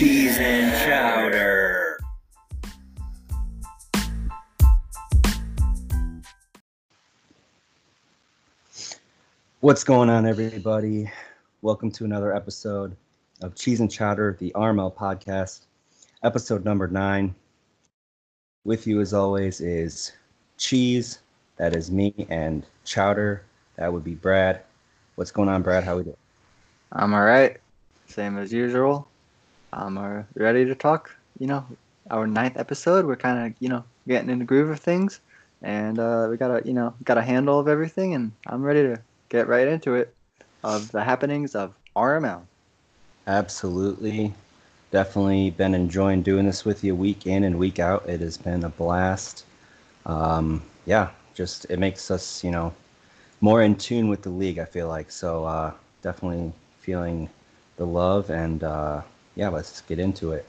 Cheese and Chowder. What's going on, everybody? Welcome to another episode of Cheese and Chowder, the RML podcast, episode number nine. With you, as always, is Cheese, that is me, and Chowder, that would be Brad. What's going on, Brad? How are we doing? I'm all right. Same as usual. I'm uh, ready to talk. You know, our ninth episode. We're kind of, you know, getting in the groove of things, and uh, we got a, you know, got a handle of everything, and I'm ready to get right into it of the happenings of RML. Absolutely. Definitely been enjoying doing this with you week in and week out. It has been a blast. Um, yeah, just it makes us, you know, more in tune with the league, I feel like. So uh, definitely feeling the love and uh, yeah, let's get into it.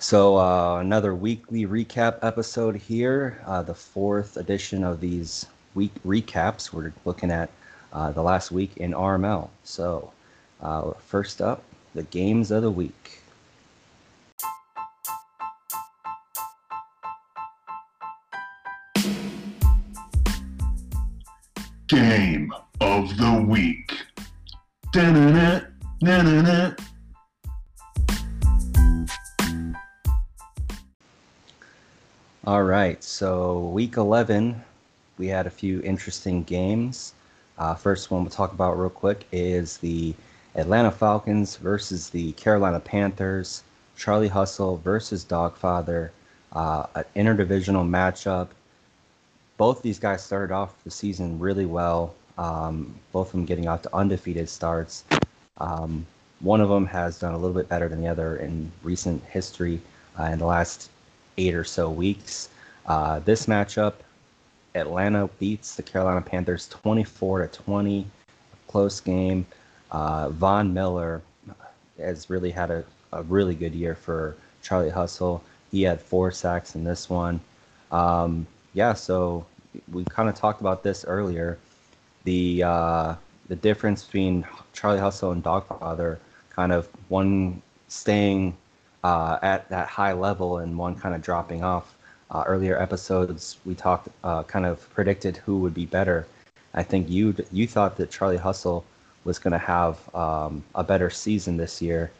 So uh, another weekly recap episode here, uh, the fourth edition of these week recaps. We're looking at uh, the last week in RML. So uh, first up, the games of the week. Game of the week. Da-na-na, na-na-na. All right, so week 11, we had a few interesting games. Uh, first one we'll talk about real quick is the Atlanta Falcons versus the Carolina Panthers. Charlie Hustle versus Dogfather, uh, an interdivisional matchup. Both these guys started off the season really well. Um, both of them getting out to undefeated starts. Um, one of them has done a little bit better than the other in recent history uh, in the last eight or so weeks. Uh, this matchup, Atlanta beats the Carolina Panthers 24 to 20, close game. Uh, Von Miller has really had a, a really good year for Charlie Hustle. He had four sacks in this one. Um, yeah, so we kind of talked about this earlier. The uh, the difference between Charlie Hustle and Dogfather, kind of one staying uh, at that high level and one kind of dropping off. Uh, earlier episodes, we talked, uh, kind of predicted who would be better. I think you you thought that Charlie Hustle was going to have um, a better season this year.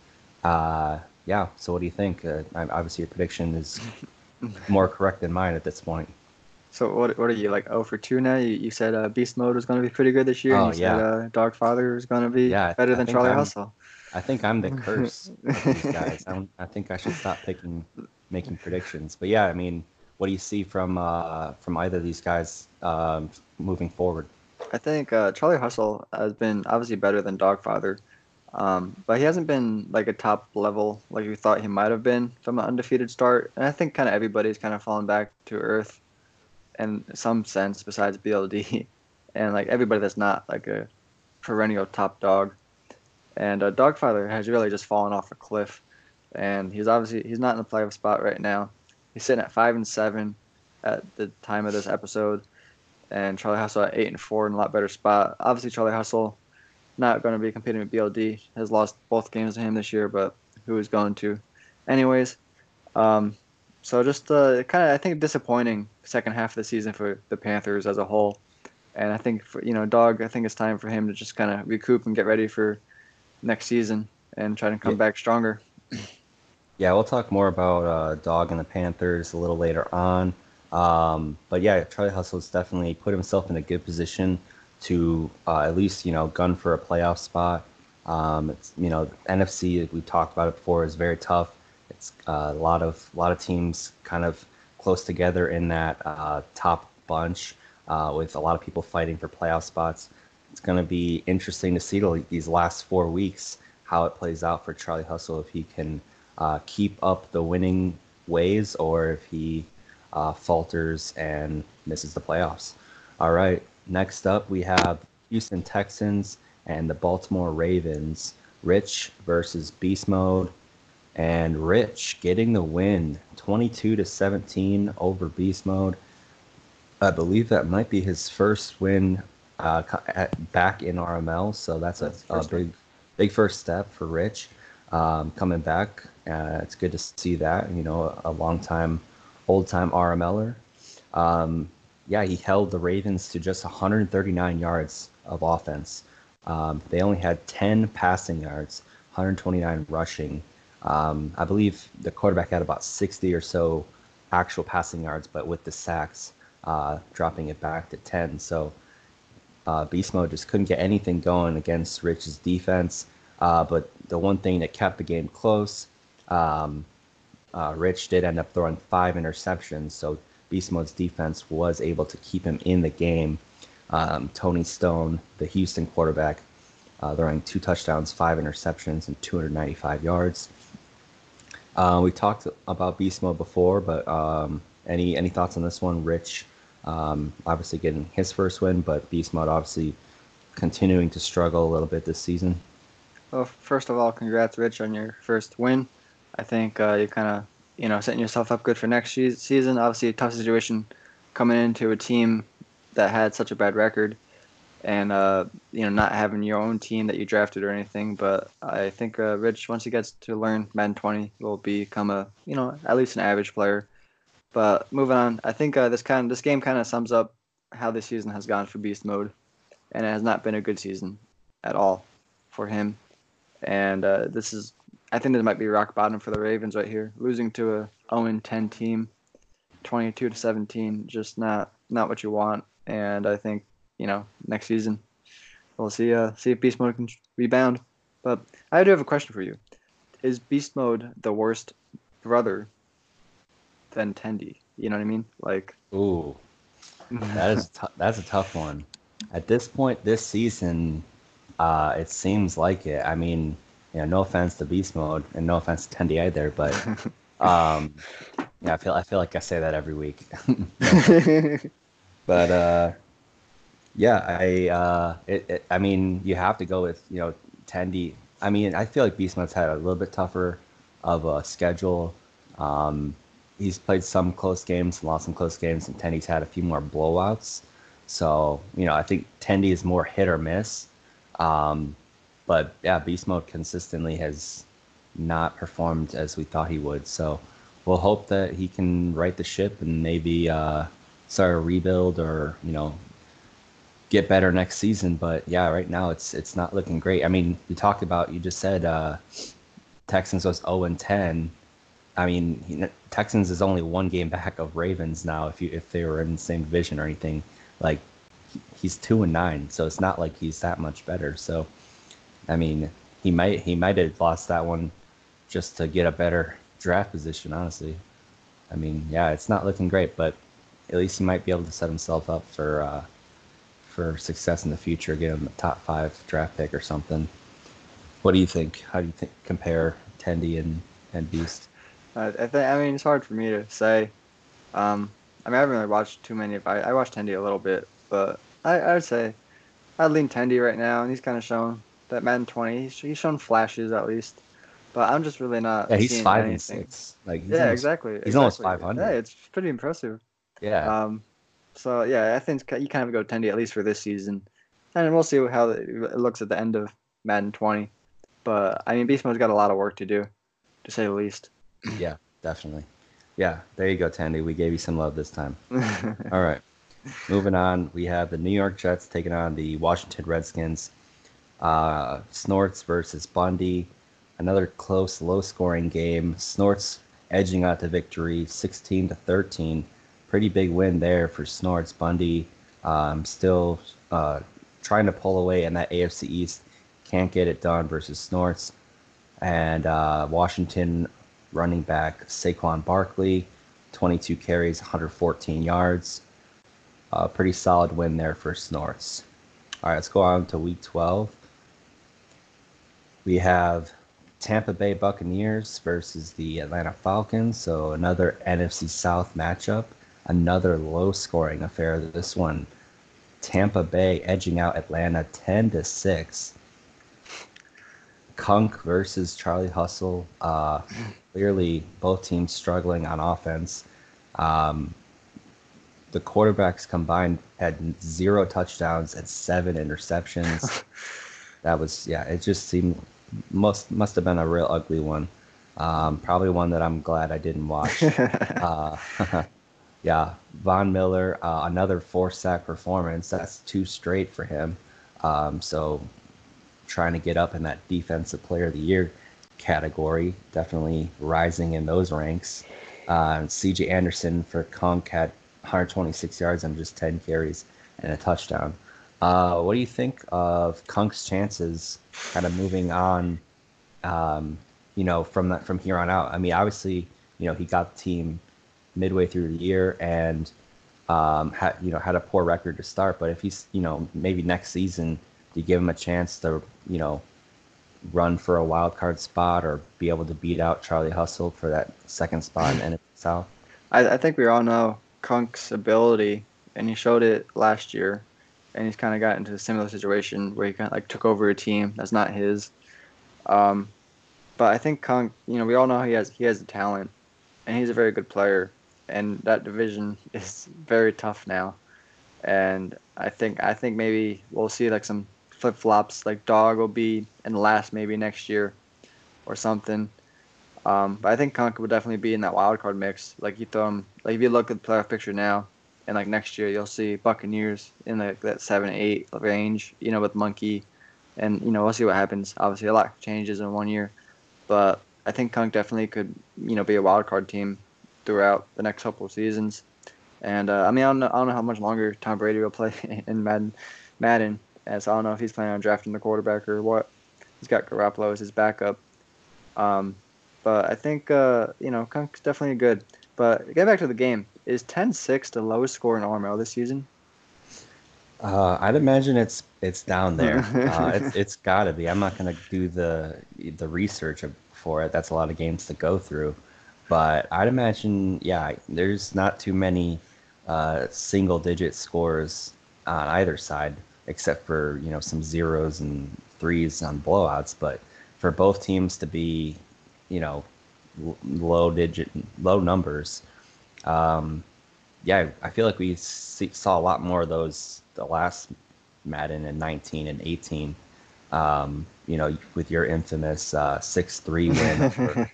Uh, yeah. So what do you think? Uh, obviously, your prediction is more correct than mine at this point. So what what are you like? Oh for two now. You, you said uh, Beast Mode was going to be pretty good this year. Oh, and you yeah. said uh, Dogfather was going to be Yeah, better than Charlie I'm- Hustle. I think I'm the curse of these guys. I, don't, I think I should stop picking making predictions. But yeah, I mean, what do you see from uh, from either of these guys um, moving forward? I think uh, Charlie Hustle has been obviously better than Dogfather, um, but he hasn't been like a top level like we thought he might have been from an undefeated start. And I think kind of everybody's kind of fallen back to earth, in some sense besides BLD, and like everybody that's not like a perennial top dog. And uh, Dogfather has really just fallen off a cliff, and he's obviously he's not in the playoff spot right now. He's sitting at five and seven at the time of this episode and Charlie Hustle at eight and four in a lot better spot. Obviously, Charlie Hustle not going to be competing with BLD. Has lost both games to him this year, but who is going to? Anyways, um, so just uh, kind of I think disappointing second half of the season for the Panthers as a whole. And I think for you know Dog, I think it's time for him to just kind of recoup and get ready for next season and try to come Yeah. back stronger. Yeah, we'll talk more about uh, Dog and the Panthers a little later on. Um, but yeah, Charlie Hustle's definitely put himself in a good position to uh, at least you know gun for a playoff spot. Um, it's you know NFC we talked about it before is very tough. It's uh, a lot of a lot of teams kind of close together in that uh, top bunch uh, with a lot of people fighting for playoff spots. It's going to be interesting to see these last four weeks how it plays out for Charlie Hustle if he can uh, keep up the winning ways or if he uh, falters and misses the playoffs. All right, next up we have Houston Texans and the Baltimore Ravens. Rich versus Beast Mode, and Rich getting the win, 22 to 17 over Beast Mode. I believe that might be his first win uh, back in RML, so that's a, That's a first big, big first step for Rich. um, coming back. Uh, it's good to see that. You know, a, long time, old time RMLer. Um, yeah, he held the Ravens to just 139 yards of offense. Um, they only had 10 passing yards, 129 rushing. Um, I believe the quarterback had about 60 or so actual passing yards, but with the sacks, uh, dropping it back to 10. So uh, Beast Mode just couldn't get anything going against Rich's defense. Uh, but the one thing that kept the game close, um, uh, Rich did end up throwing five interceptions. So Beast Mode's defense was able to keep him in the game. Um, Tony Stone, the Houston quarterback, uh, throwing two touchdowns, five interceptions, and 295 yards. Uh, we talked about beast mode before, but um, any any thoughts on this one? Rich, um, obviously getting his first win, but beast mode obviously continuing to struggle a little bit this season. Well, first of all, congrats, Rich, on your first win. I think uh, you kind of you know setting yourself up good for next season. Obviously, a tough situation coming into a team that had such a bad record and uh, you know not having your own team that you drafted or anything. But I think uh, Rich, once he gets to learn Madden 20, will become a you know at least an average player. But moving on, I think uh, this kind of, this game kind of sums up how this season has gone for Beast Mode, and it has not been a good season at all for him. And uh, this is, I think this might be rock bottom for the Ravens right here, losing to a 0-10 team, 22 to 17, just not not what you want. And I think you know, next season. We'll see. Uh, see if Beast Mode can rebound. But I do have a question for you: Is Beast Mode the worst brother than Tendy? You know what I mean? Like, ooh, that is t- that's a tough one. At this point this season, uh, it seems like it. I mean, you know, no offense to Beast Mode and no offense to Tendy either, but um, yeah, I feel I feel like I say that every week. but uh, yeah, I uh, it, it, I mean, you have to go with you know Tendy. I mean, I feel like Beast Mode's had a little bit tougher of a schedule. Um, he's played some close games lost some close games, and Tendy's had a few more blowouts. So you know, I think Tendy is more hit or miss. Um, but yeah, Beast Mode consistently has not performed as we thought he would. So we'll hope that he can right the ship and maybe uh, start a rebuild or you know get better next season. But yeah, right now it's it's not looking great. I mean, you talked about you just said uh, Texans was 0 and 10. I mean, Texans is only one game back of Ravens now. If you if they were in the same division or anything, like he's two and nine, so it's not like he's that much better. So, I mean, he might he might have lost that one just to get a better draft position. Honestly, I mean, yeah, it's not looking great, but at least he might be able to set himself up for uh, for success in the future, get him a top five draft pick or something. What do you think? How do you think compare Tendy and and Beast? I think I mean it's hard for me to say. Um, I mean I haven't really watched too many. I I watched Tendy a little bit, but I I'd say I'd lean Tendy right now, and he's kind of shown that Madden 20. He's, he's shown flashes at least, but I'm just really not. Yeah, he's five anything. and six. Like yeah, almost, exactly. He's exactly. almost 500. Yeah, it's pretty impressive. Yeah. Um, so yeah, I think you kind of go Tendy at least for this season, and we'll see how it looks at the end of Madden 20. But I mean, Beast Mode's got a lot of work to do, to say the least. Yeah, definitely. Yeah, there you go, Tandy. We gave you some love this time. All right. Moving on, we have the New York Jets taking on the Washington Redskins. Uh, Snorts versus Bundy. Another close, low-scoring game. Snorts edging out to victory, 16 to 13 pretty big win there for Snorts. Bundy um, still uh, trying to pull away in that AFC East. Can't get it done versus Snorts. And uh, Washington running back Saquon Barkley, 22 carries, 114 yards. Uh, pretty solid win there for Snorts. All right, let's go on to week 12. We have Tampa Bay Buccaneers versus the Atlanta Falcons. So another NFC South matchup another low scoring affair. This one, Tampa Bay edging out Atlanta 10 to 6. Kunk versus Charlie Hustle. Uh, clearly, both teams struggling on offense. Um, the quarterbacks combined had zero touchdowns and seven interceptions. that was, yeah, it just seemed must must have been a real ugly one. Um, probably one that I'm glad I didn't watch. uh, yeah, Von Miller, uh, another four sack performance. That's two straight for him. Um, so trying to get up in that defensive player of the year category, definitely rising in those ranks. Uh, CJ Anderson for Kunk had 126 yards and just 10 carries and a touchdown. Uh, what do you think of Kunk's chances kind of moving on, um, you know, from that from here on out? I mean, obviously, you know, he got the team midway through the year and um, had you know had a poor record to start. But if he's you know maybe next season, you give him a chance to you know run for a wild card spot or be able to beat out Charlie Hustle for that second spot in NFC South? I, I think we all know Kunk's ability, and he showed it last year. And he's kind of got into a similar situation where he kind of like took over a team that's not his. Um, but I think Kunk, you know, we all know he has he has the talent, and he's a very good player. And that division is very tough now. And I think I think maybe we'll see like some flip flops. Like Dog will be in last maybe next year, or something. Um, but I think Kunk would definitely be in that wild card mix. Like you throw him, like if you look at the playoff picture now, and like next year you'll see Buccaneers in like that seven eight range. You know with Monkey, and you know we'll see what happens. Obviously a lot changes in one year, but I think Kunk definitely could you know be a wild card team throughout the next couple of seasons. And uh, I mean I don't know, I don't know how much longer Tom Brady will play in Madden, Madden. And so I don't know if he's planning on drafting the quarterback or what. He's got Garoppolo as his backup. Um, but I think uh, you know Kunk's definitely good. But get back to the game. Is 10-6 the lowest score in RML this season? Uh, I'd imagine it's it's down there. uh, it's it's got to be. I'm not gonna do the the research for it. That's a lot of games to go through. But I'd imagine, yeah, there's not too many uh, single digit scores on either side, except for you know some zeros and threes on blowouts. But for both teams to be, you know, low digit, low numbers, um, yeah, I feel like we see, saw a lot more of those the last Madden in 19 and 18. Um, you know, with your infamous uh, six three win over,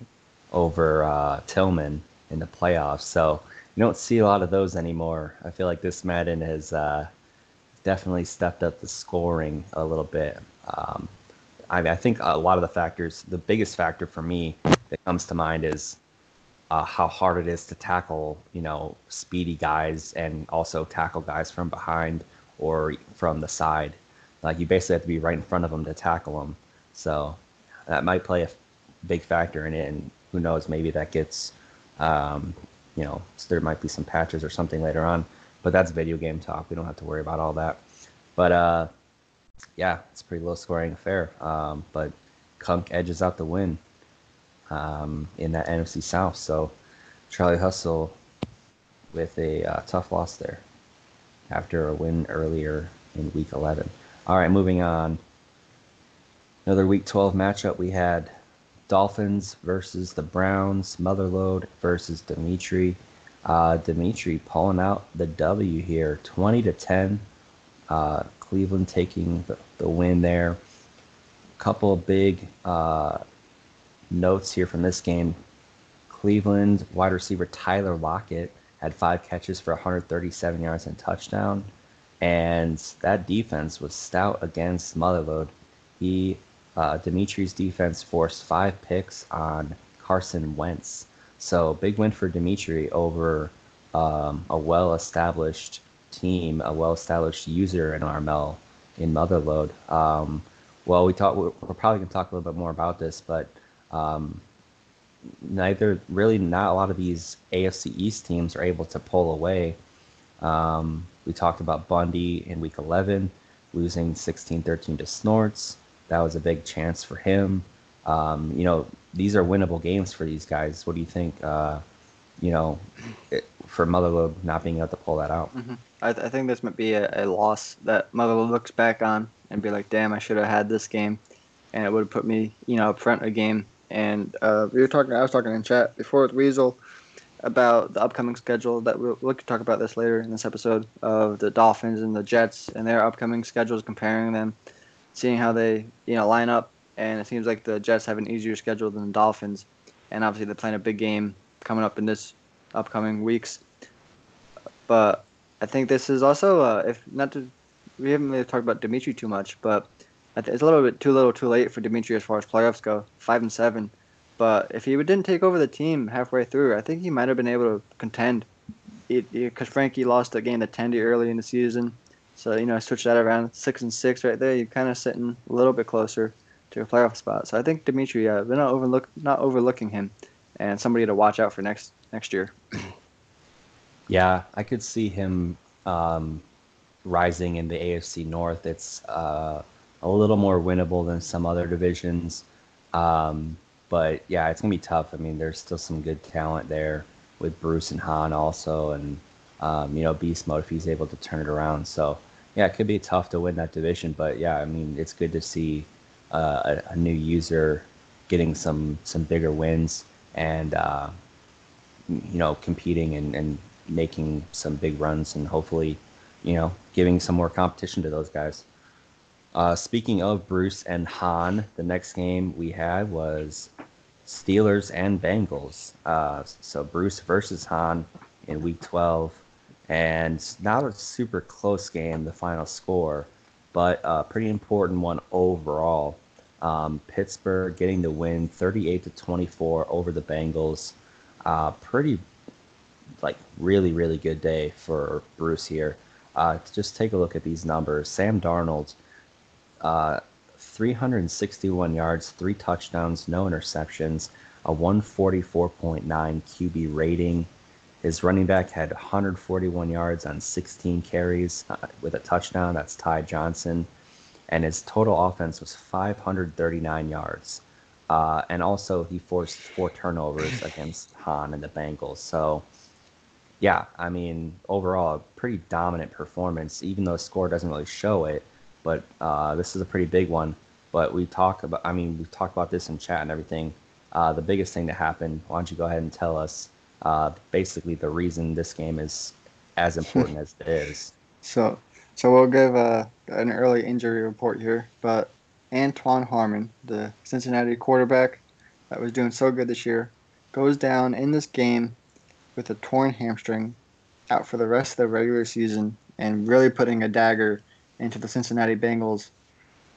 over uh, Tillman in the playoffs. So you don't see a lot of those anymore. I feel like this Madden has uh, definitely stepped up the scoring a little bit. Um, I, I think a lot of the factors, the biggest factor for me that comes to mind is uh, how hard it is to tackle, you know, speedy guys and also tackle guys from behind or from the side. Like you basically have to be right in front of them to tackle them. So that might play a big factor in it. And who knows, maybe that gets, um, you know, there might be some patches or something later on. But that's video game talk. We don't have to worry about all that. But uh, yeah, it's a pretty low scoring affair. Um, but Kunk edges out the win um, in that NFC South. So Charlie Hustle with a uh, tough loss there after a win earlier in Week 11. All right, moving on. Another Week 12 matchup. We had Dolphins versus the Browns, Motherlode versus Dimitri. Uh, Dimitri pulling out the W here, 20 to 10. Uh, Cleveland taking the, the win there. Couple big uh, notes here from this game. Cleveland wide receiver Tyler Lockett had five catches for 137 yards and touchdown. And that defense was stout against Motherlode. He, uh, Dimitri's defense forced five picks on Carson Wentz. So big win for Dimitri over um, a well-established team, a well-established user in RML in Motherload. Um, well, we talk. We're probably going to talk a little bit more about this, but um, neither really not a lot of these AFC East teams are able to pull away. Um, we talked about Bundy in week 11 losing 16-13 to Snorts. That was a big chance for him. Um, you know, these are winnable games for these guys. What do you think? Uh, you know, it, for Motherlode not being able to pull that out. Mm-hmm. I, th- I, think this might be a, a loss that Motherlode looks back on and be like, "Damn, I should have had this game," and it would have put me, you know, up front a game and uh, we were talking. I was talking in chat before with Weasel about the upcoming schedule. That we'll, we'll talk about this later in this episode of the Dolphins and the Jets and their upcoming schedules, comparing them, seeing how they you know line up and it seems like the Jets have an easier schedule than the Dolphins, and obviously they're playing a big game coming up in this upcoming weeks. But I think this is also, uh, if not to, we haven't really talked about Dimitri too much, but it's a little bit too little, too late for Dimitri as far as playoffs go, five and seven. But if he didn't take over the team halfway through, I think he might have been able to contend. Because Frankie lost a game to Tandy early in the season, so you know switch that around six and six right there. You're kind of sitting a little bit closer to a playoff spot. So I think Dimitri, uh, they're not overlook not overlooking him, and somebody to watch out for next next year. Yeah, I could see him um, rising in the AFC North. It's uh, a little more winnable than some other divisions. Um, but yeah, it's gonna be tough. I mean, there's still some good talent there with Bruce and Han also, and um, you know Beast Mode if he's able to turn it around. So yeah, it could be tough to win that division. But yeah, I mean, it's good to see uh, a, a, new user getting some some bigger wins and uh, you know competing and, and making some big runs and hopefully you know giving some more competition to those guys. Uh, speaking of Bruce and Han, the next game we had was Steelers and Bengals. Uh, so Bruce versus Han in Week 12, and not a super close game, the final score, but a pretty important one overall. Um, Pittsburgh getting the win, 38 to 24 over the Bengals. Uh, pretty, like, really, really good day for Bruce here. Uh, just take a look at these numbers. Sam Darnold uh, 361 yards, three touchdowns, no interceptions, a 144.9 QB rating. His running back had 141 yards on 16 carries uh, with a touchdown. That's Ty Johnson. And his total offense was 539 yards. Uh, and also, he forced four turnovers against Han and the Bengals. So, yeah, I mean, overall, a pretty dominant performance, even though the score doesn't really show it but uh, this is a pretty big one. But we talk about, I mean, we talked about this in chat and everything. Uh, the biggest thing that happened, why don't you go ahead and tell us uh, basically the reason this game is as important as it is? So, so we'll give uh, an early injury report here. But Antoine Harmon, the Cincinnati quarterback that was doing so good this year, goes down in this game with a torn hamstring, out for the rest of the regular season, and really putting a dagger into the Cincinnati Bengals'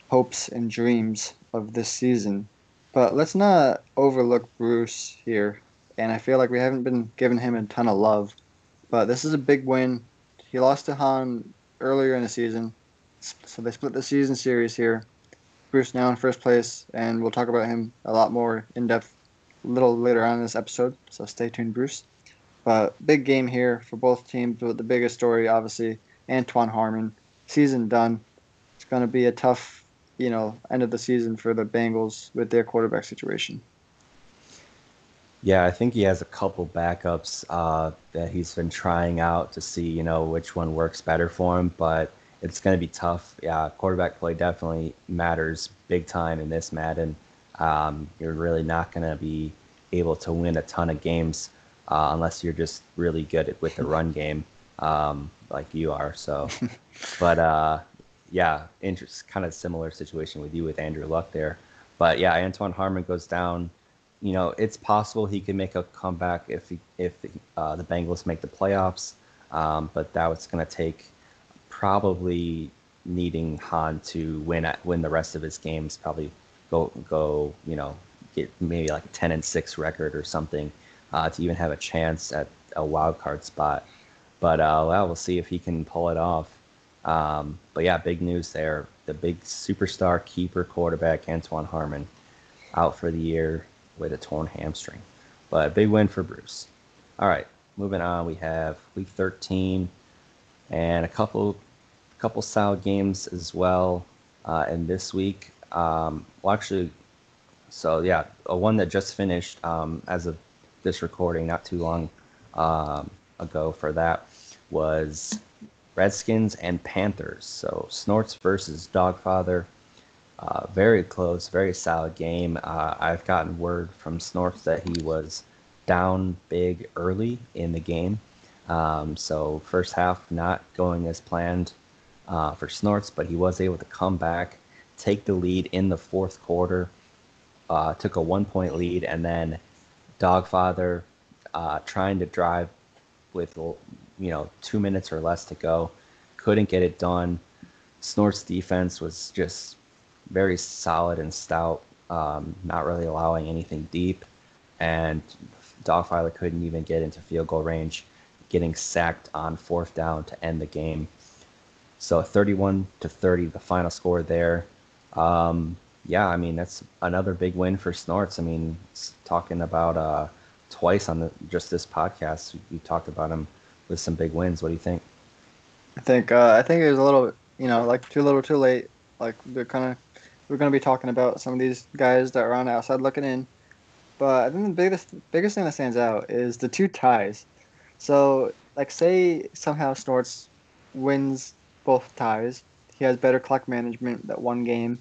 hopes and dreams of this season. But let's not overlook Bruce here. And I feel like we haven't been giving him a ton of love. But this is a big win. He lost to Han earlier in the season. So they split the season series here. Bruce now in first place, and we'll talk about him a lot more in depth a little later on in this episode. So stay tuned, Bruce. But big game here for both teams. But the biggest story, obviously, Antoine Harmon season done. It's going to be a tough, you know, end of the season for the Bengals with their quarterback situation. Yeah, I think he has a couple backups uh, that he's been trying out to see, you know, which one works better for him. But it's going to be tough. Yeah, quarterback play definitely matters big time in this Madden. Um, you're really not going to be able to win a ton of games uh, unless you're just really good at, with the run game. Um, like you are. So, but uh, yeah, interest kind of similar situation with you with Andrew Luck there. But yeah, Antoine Harmon goes down. You know, it's possible he could make a comeback if he, if uh, the Bengals make the playoffs. Um, but that was going to take probably needing Han to win at, win the rest of his games. Probably go go you know get maybe like a ten and six record or something uh, to even have a chance at a wild card spot. But uh, well, we'll see if he can pull it off. Um, but yeah, big news there. The big superstar keeper quarterback Antoine Harmon out for the year with a torn hamstring. But big win for Bruce. All right, moving on. We have week 13 and a couple couple solid games as well uh, in this week. Um, well, actually, so yeah, a one that just finished um, as of this recording, not too long um, ago for that was Redskins and Panthers. So Snorts versus Dogfather. Uh, very close, very solid game. Uh, I've gotten word from Snorts that he was down big early in the game. Um, so first half not going as planned uh, for Snorts, but he was able to come back take the lead in the fourth quarter, uh, took a one point lead, and then Dogfather uh, trying to drive with you know two minutes or less to go, couldn't get it done. Snort's defense was just very solid and stout, um, not really allowing anything deep, and Dogfather couldn't even get into field goal range, getting sacked on fourth down to end the game. So 31 to 30, the final score there. Um, yeah, I mean that's another big win for Snorts. I mean, talking about uh, twice on the just this podcast, we talked about him with some big wins. What do you think? I think uh, I think it was a little, you know, like too little, too late. Like they're kind of we're going to be talking about some of these guys that are on the outside looking in. But I think the biggest biggest thing that stands out is the two ties. So like say somehow Snorts wins both ties. He has better clock management that one game.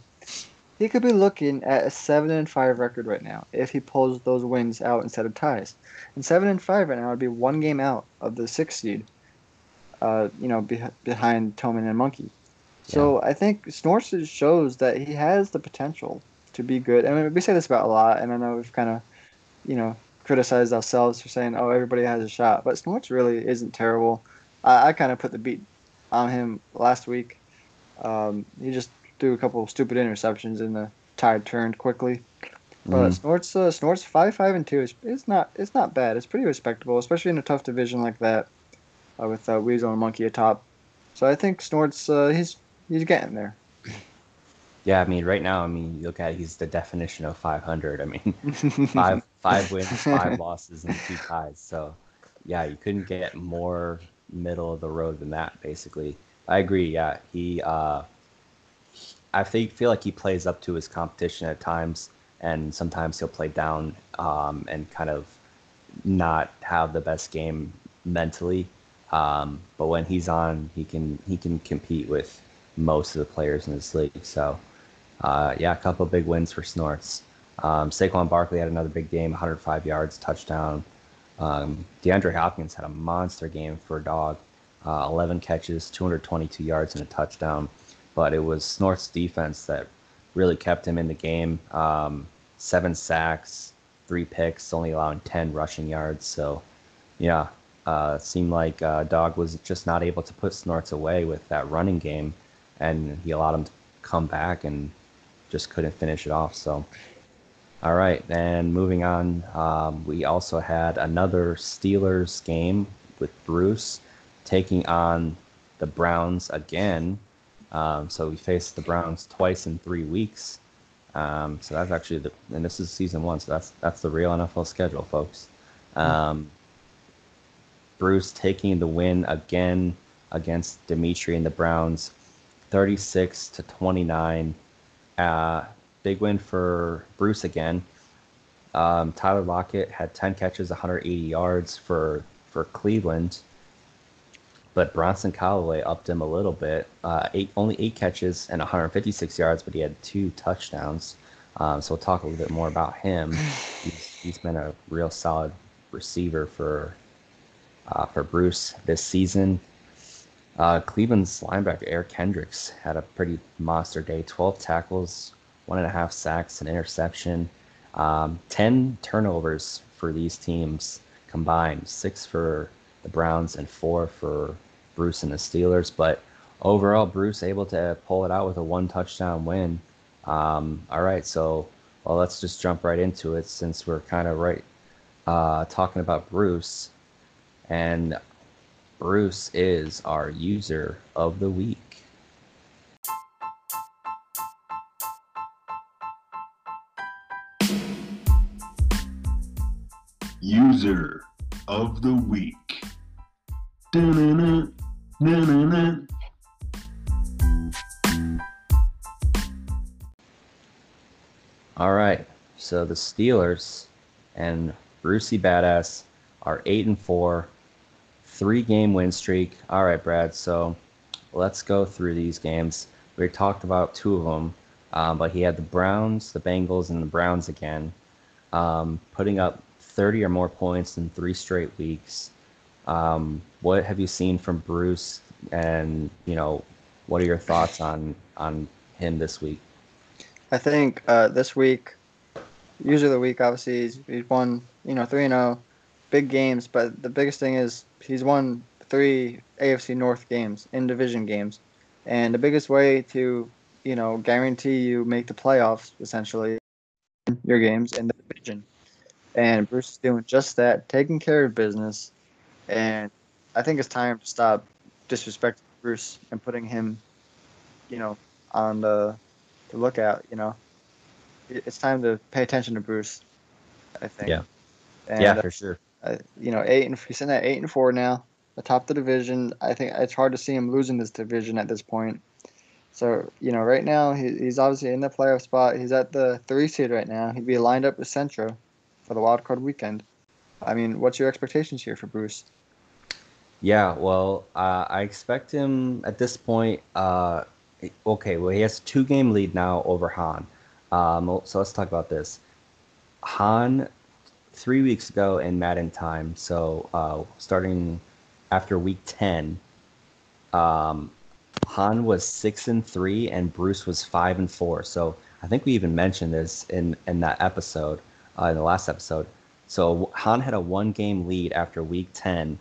He could be looking at a seven and five record right now if he pulls those wins out instead of ties. And seven and five right now would be one game out of the sixth seed. Uh, you know, be, behind Toman and Monkey. So yeah. I think Snorts shows that he has the potential to be good. I mean, we say this about a lot, and I know we've kind of, you know, criticized ourselves for saying, "Oh, everybody has a shot," but Snorts really isn't terrible. I, I kind of put the beat on him last week. Um, he just threw a couple stupid interceptions and the tide turned quickly. But mm. Snorts, uh, Snorts five five and two is it's not it's not bad. It's pretty respectable, especially in a tough division like that, uh, with uh, Weasel and Monkey atop. So I think Snorts uh, he's he's getting there. Yeah, I mean, right now, I mean, you look at it, he's the definition of 500. I mean, five five wins, five losses, and two ties. So, yeah, you couldn't get more middle of the road than that. Basically, I agree. Yeah, he. Uh, I think feel like he plays up to his competition at times, and sometimes he'll play down um, and kind of not have the best game mentally. Um, but when he's on, he can he can compete with most of the players in this league. So, uh, yeah, a couple big wins for Snorts. Um, Saquon Barkley had another big game, 105 yards, touchdown. Um, DeAndre Hopkins had a monster game for a dog, uh, 11 catches, 222 yards, and a touchdown. But it was Snort's defense that really kept him in the game. Um, seven sacks, three picks, only allowing 10 rushing yards. So, yeah, uh, seemed like uh, Dog was just not able to put Snorts away with that running game, and he allowed him to come back and just couldn't finish it off. So, all right, and moving on, um, we also had another Steelers game with Bruce taking on the Browns again. Um, so we faced the Browns twice in three weeks. Um, so that's actually the, and this is season one, so that's that's the real NFL schedule, folks. Um, Bruce taking the win again against Dimitri and the Browns, 36 to 29. Uh, big win for Bruce again. Um, Tyler Lockett had 10 catches, 180 yards for for Cleveland, but Bronson Callaway upped him a little bit. Uh, eight only eight catches and 156 yards, but he had two touchdowns. Um, so we'll talk a little bit more about him. He's, he's been a real solid receiver for uh, for Bruce this season. Uh, Cleveland's linebacker Eric Kendricks had a pretty monster day 12 tackles, one and a half sacks, an interception, um, 10 turnovers for these teams combined, six for the Browns and four for Bruce and the Steelers. But overall, Bruce able to pull it out with a one touchdown win. Um, all right, so well, let's just jump right into it since we're kind of right uh, talking about Bruce. And Bruce is our user of the week. User of the week. Da-na-na, na-na-na. All right, so the Steelers and Brucey Badass are eight and four three game win streak. All right, Brad. So let's go through these games. We talked about two of them, um, but he had the Browns, the Bengals, and the Browns again, um, putting up 30 or more points in three straight weeks. Um, what have you seen from Bruce? And you know, what are your thoughts on on him this week? I think uh, this week, usually the week, obviously he's, he's won you know three and zero, big games. But the biggest thing is he's won three AFC North games in division games, and the biggest way to you know guarantee you make the playoffs essentially your games in the division. And Bruce is doing just that, taking care of business. And I think it's time to stop disrespecting Bruce and putting him, you know, on the to look at. You know, it's time to pay attention to Bruce. I think. Yeah. And, yeah, uh, for sure. You know, eight and he's in at eight and four now, atop the division. I think it's hard to see him losing this division at this point. So you know, right now he, he's obviously in the playoff spot. He's at the three seed right now. He'd be lined up with Centra for the wild card weekend. I mean, what's your expectations here for Bruce? Yeah, well, uh, I expect him at this point. Uh, okay, well, he has two game lead now over Han. Um, so let's talk about this. Han, three weeks ago in Madden time, so uh, starting after week 10, um, Han was six and three, and Bruce was five and four. So I think we even mentioned this in in that episode, uh, in the last episode. So Han had a one game lead after week 10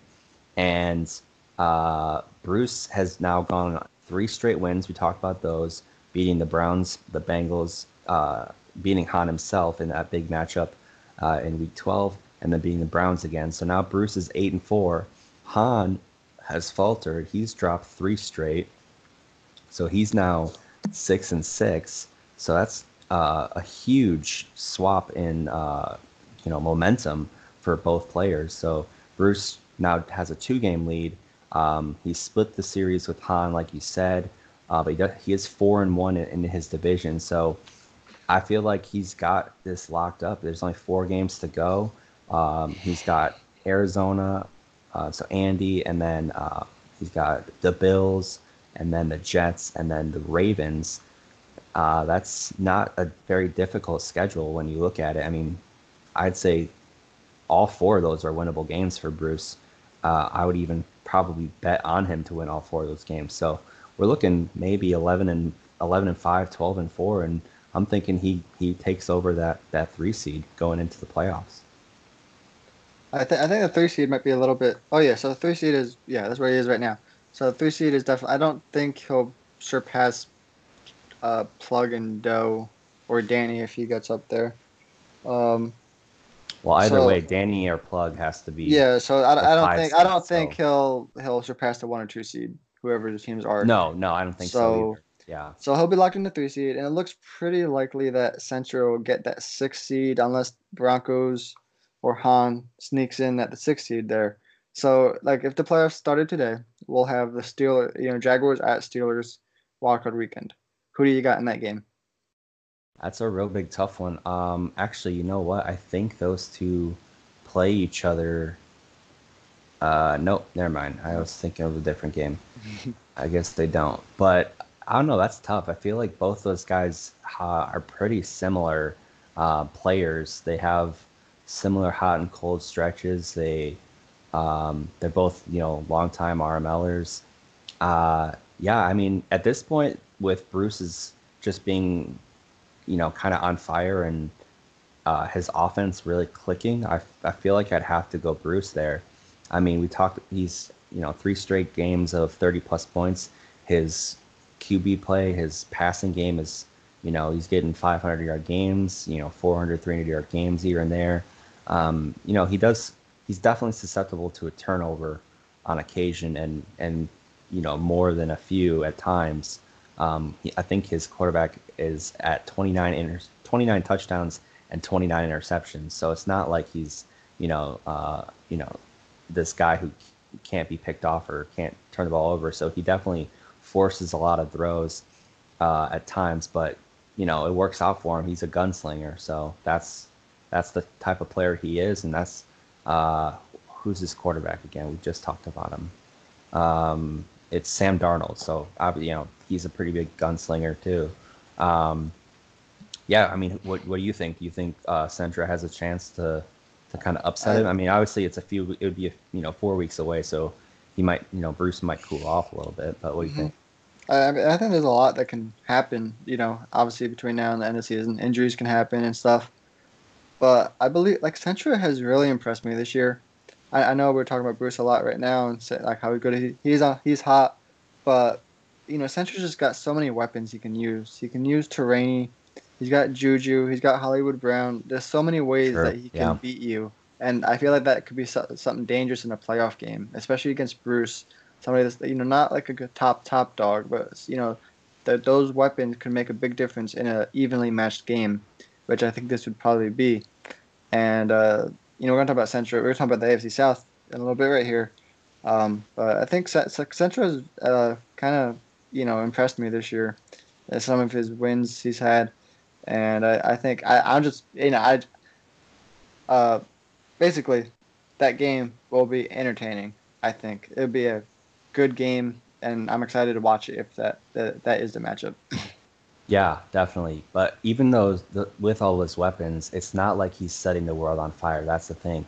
and uh, Bruce has now gone three straight wins. We talked about those, beating the Browns, the Bengals, uh, beating Han himself in that big matchup uh, in Week 12, and then beating the Browns again. So now Bruce is eight and four. Han has faltered. He's dropped three straight, so he's now six and six. So that's uh, a huge swap in uh, you know momentum for both players. So Bruce now has a two-game lead. Um, he split the series with Han, like you said, uh, but he, does, he is four and one in, in his division. So I feel like he's got this locked up. There's only four games to go. Um, he's got Arizona, uh, so Andy, and then uh, he's got the Bills, and then the Jets, and then the Ravens. Uh, that's not a very difficult schedule when you look at it. I mean, I'd say all four of those are winnable games for Bruce. Uh, I would even probably bet on him to win all four of those games. So we're looking maybe 11 and 11 and 5, 12 and 4, and I'm thinking he he takes over that that three seed going into the playoffs. I think I think the three seed might be a little bit. Oh yeah, so the three seed is yeah, that's where he is right now. So the three seed is definitely. I don't think he'll surpass uh, Plug and Doe or Danny if he gets up there. Um, Well, either So- way, Danny or Plug has to be. yeah, so I, I don't think I don't seed, think he'll he'll surpass the one or two seed, whoever the teams are. No, no, I don't think so. So- either. Yeah. So he'll be locked in the three seed, and it looks pretty likely that Central will get that six seed unless Broncos or Han sneaks in at the six seed there. So like if the playoffs started today, we'll have the Steel, you know, Jaguars at Steelers wildcard weekend. Who do you got in that game? That's a real big tough one. Um, actually, you know what? I think those two play each other. Uh, nope, never mind. I was thinking of a different game. I guess they don't. But I don't know. That's tough. I feel like both those guys are pretty similar uh, players. They have similar hot and cold stretches. They um, they're both you know longtime RMLers. Uh, yeah, I mean at this point with Bruce's just being you know kind of on fire and uh, his offense really clicking, I, I feel like I'd have to go Bruce there. I mean, we talked. He's you know three straight games of 30 plus points. His QB play, his passing game is you know he's getting 500 yard games, you know 400, 300 yard games here and there. Um, you know he does. He's definitely susceptible to a turnover on occasion, and and you know more than a few at times. Um, he, I think his quarterback is at 29 inter- 29 touchdowns and 29 interceptions. So it's not like he's you know uh, you know this guy who can't be picked off or can't turn the ball over. So he definitely forces a lot of throws uh, at times, but you know it works out for him. He's a gunslinger, so that's that's the type of player he is, and that's uh, who's his quarterback again. We just talked about him. Um, it's Sam Darnold, so you know he's a pretty big gunslinger too. Um, yeah, I mean, what what do you think? Do you think uh, Centra has a chance to to kind of upset I- him? I mean, obviously it's a few. It would be you know four weeks away, so he might you know Bruce might cool off a little bit. But what do you Mhm. think? I, I mean, I think there's a lot that can happen. You know, obviously between now and the end of the season, injuries can happen and stuff. But I believe like Centra has really impressed me this year. I, I know we're talking about Bruce a lot right now and say, like how good he, he's uh, he's hot, but you know Centra's just got so many weapons he can use. He can use Terrainy, he's got Juju, he's got Hollywood Brown. There's so many ways Sure, that he can yeah. beat you, and I feel like that could be so, something dangerous in a playoff game, especially against Bruce. Somebody that's you know not like a top top dog, but you know that those weapons could make a big difference in an evenly matched game, which I think this would probably be. And uh, you know we're gonna talk about Centra. We're talking about the AFC South in a little bit right here. Um, but I think Ce- Ce- Centra has uh, kind of you know impressed me this year. Uh, some of his wins he's had, and I, I think I, I'm just you know I uh, basically that game will be entertaining. I think it'll be a good game, and I'm excited to watch it if that that, that is the matchup. Yeah, definitely. But even though the, with all his weapons, it's not like he's setting the world on fire. That's the thing.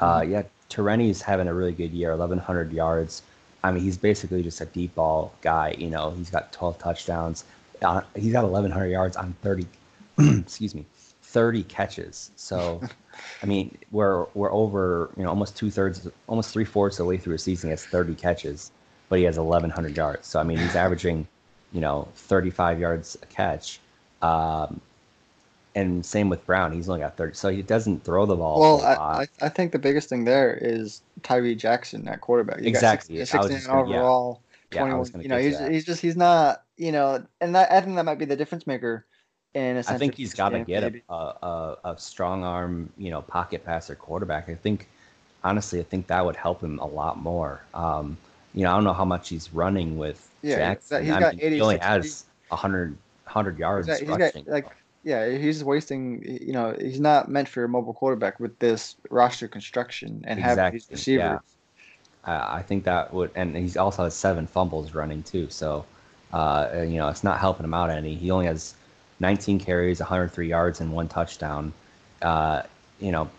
Uh, yeah, Tereni's having a really good year, 1,100 yards. I mean, he's basically just a deep ball guy. You know, he's got 12 touchdowns. Uh, he's got 1,100 yards on 30. excuse me, 30 catches. So, I mean, we're we're over. You know, almost two thirds, almost three fourths of the way through a season. He has 30 catches, but he has 1,100 yards. So, I mean, he's averaging you know, 35 yards a catch. Um, and same with Brown. He's only got 30. So he doesn't throw the ball. Well, a lot. I, I, think the biggest thing there is Tyree Jackson at quarterback. You Exactly. six- I was 69 just gonna- overall. Yeah, I 21. was gonna you know, he's he's just he's not you know, and that, I think that might be the difference maker. In a I think he's got to get a, a, a, a strong arm, you know, pocket passer quarterback. I think, honestly, I think that would help him a lot more. Um, you know, I don't know how much he's running with Yeah, Jackson. he's I got mean, he only 86 has 100, 100 yards He's got, he's got like yeah, he's wasting. You know, he's not meant for a mobile quarterback with this roster construction and having these Exactly, yeah. receivers. I I think that would, and he's also has seven fumbles running too. So, uh, you know, it's not helping him out any. He only has 19 carries, 103 yards, and one touchdown. Uh, you know,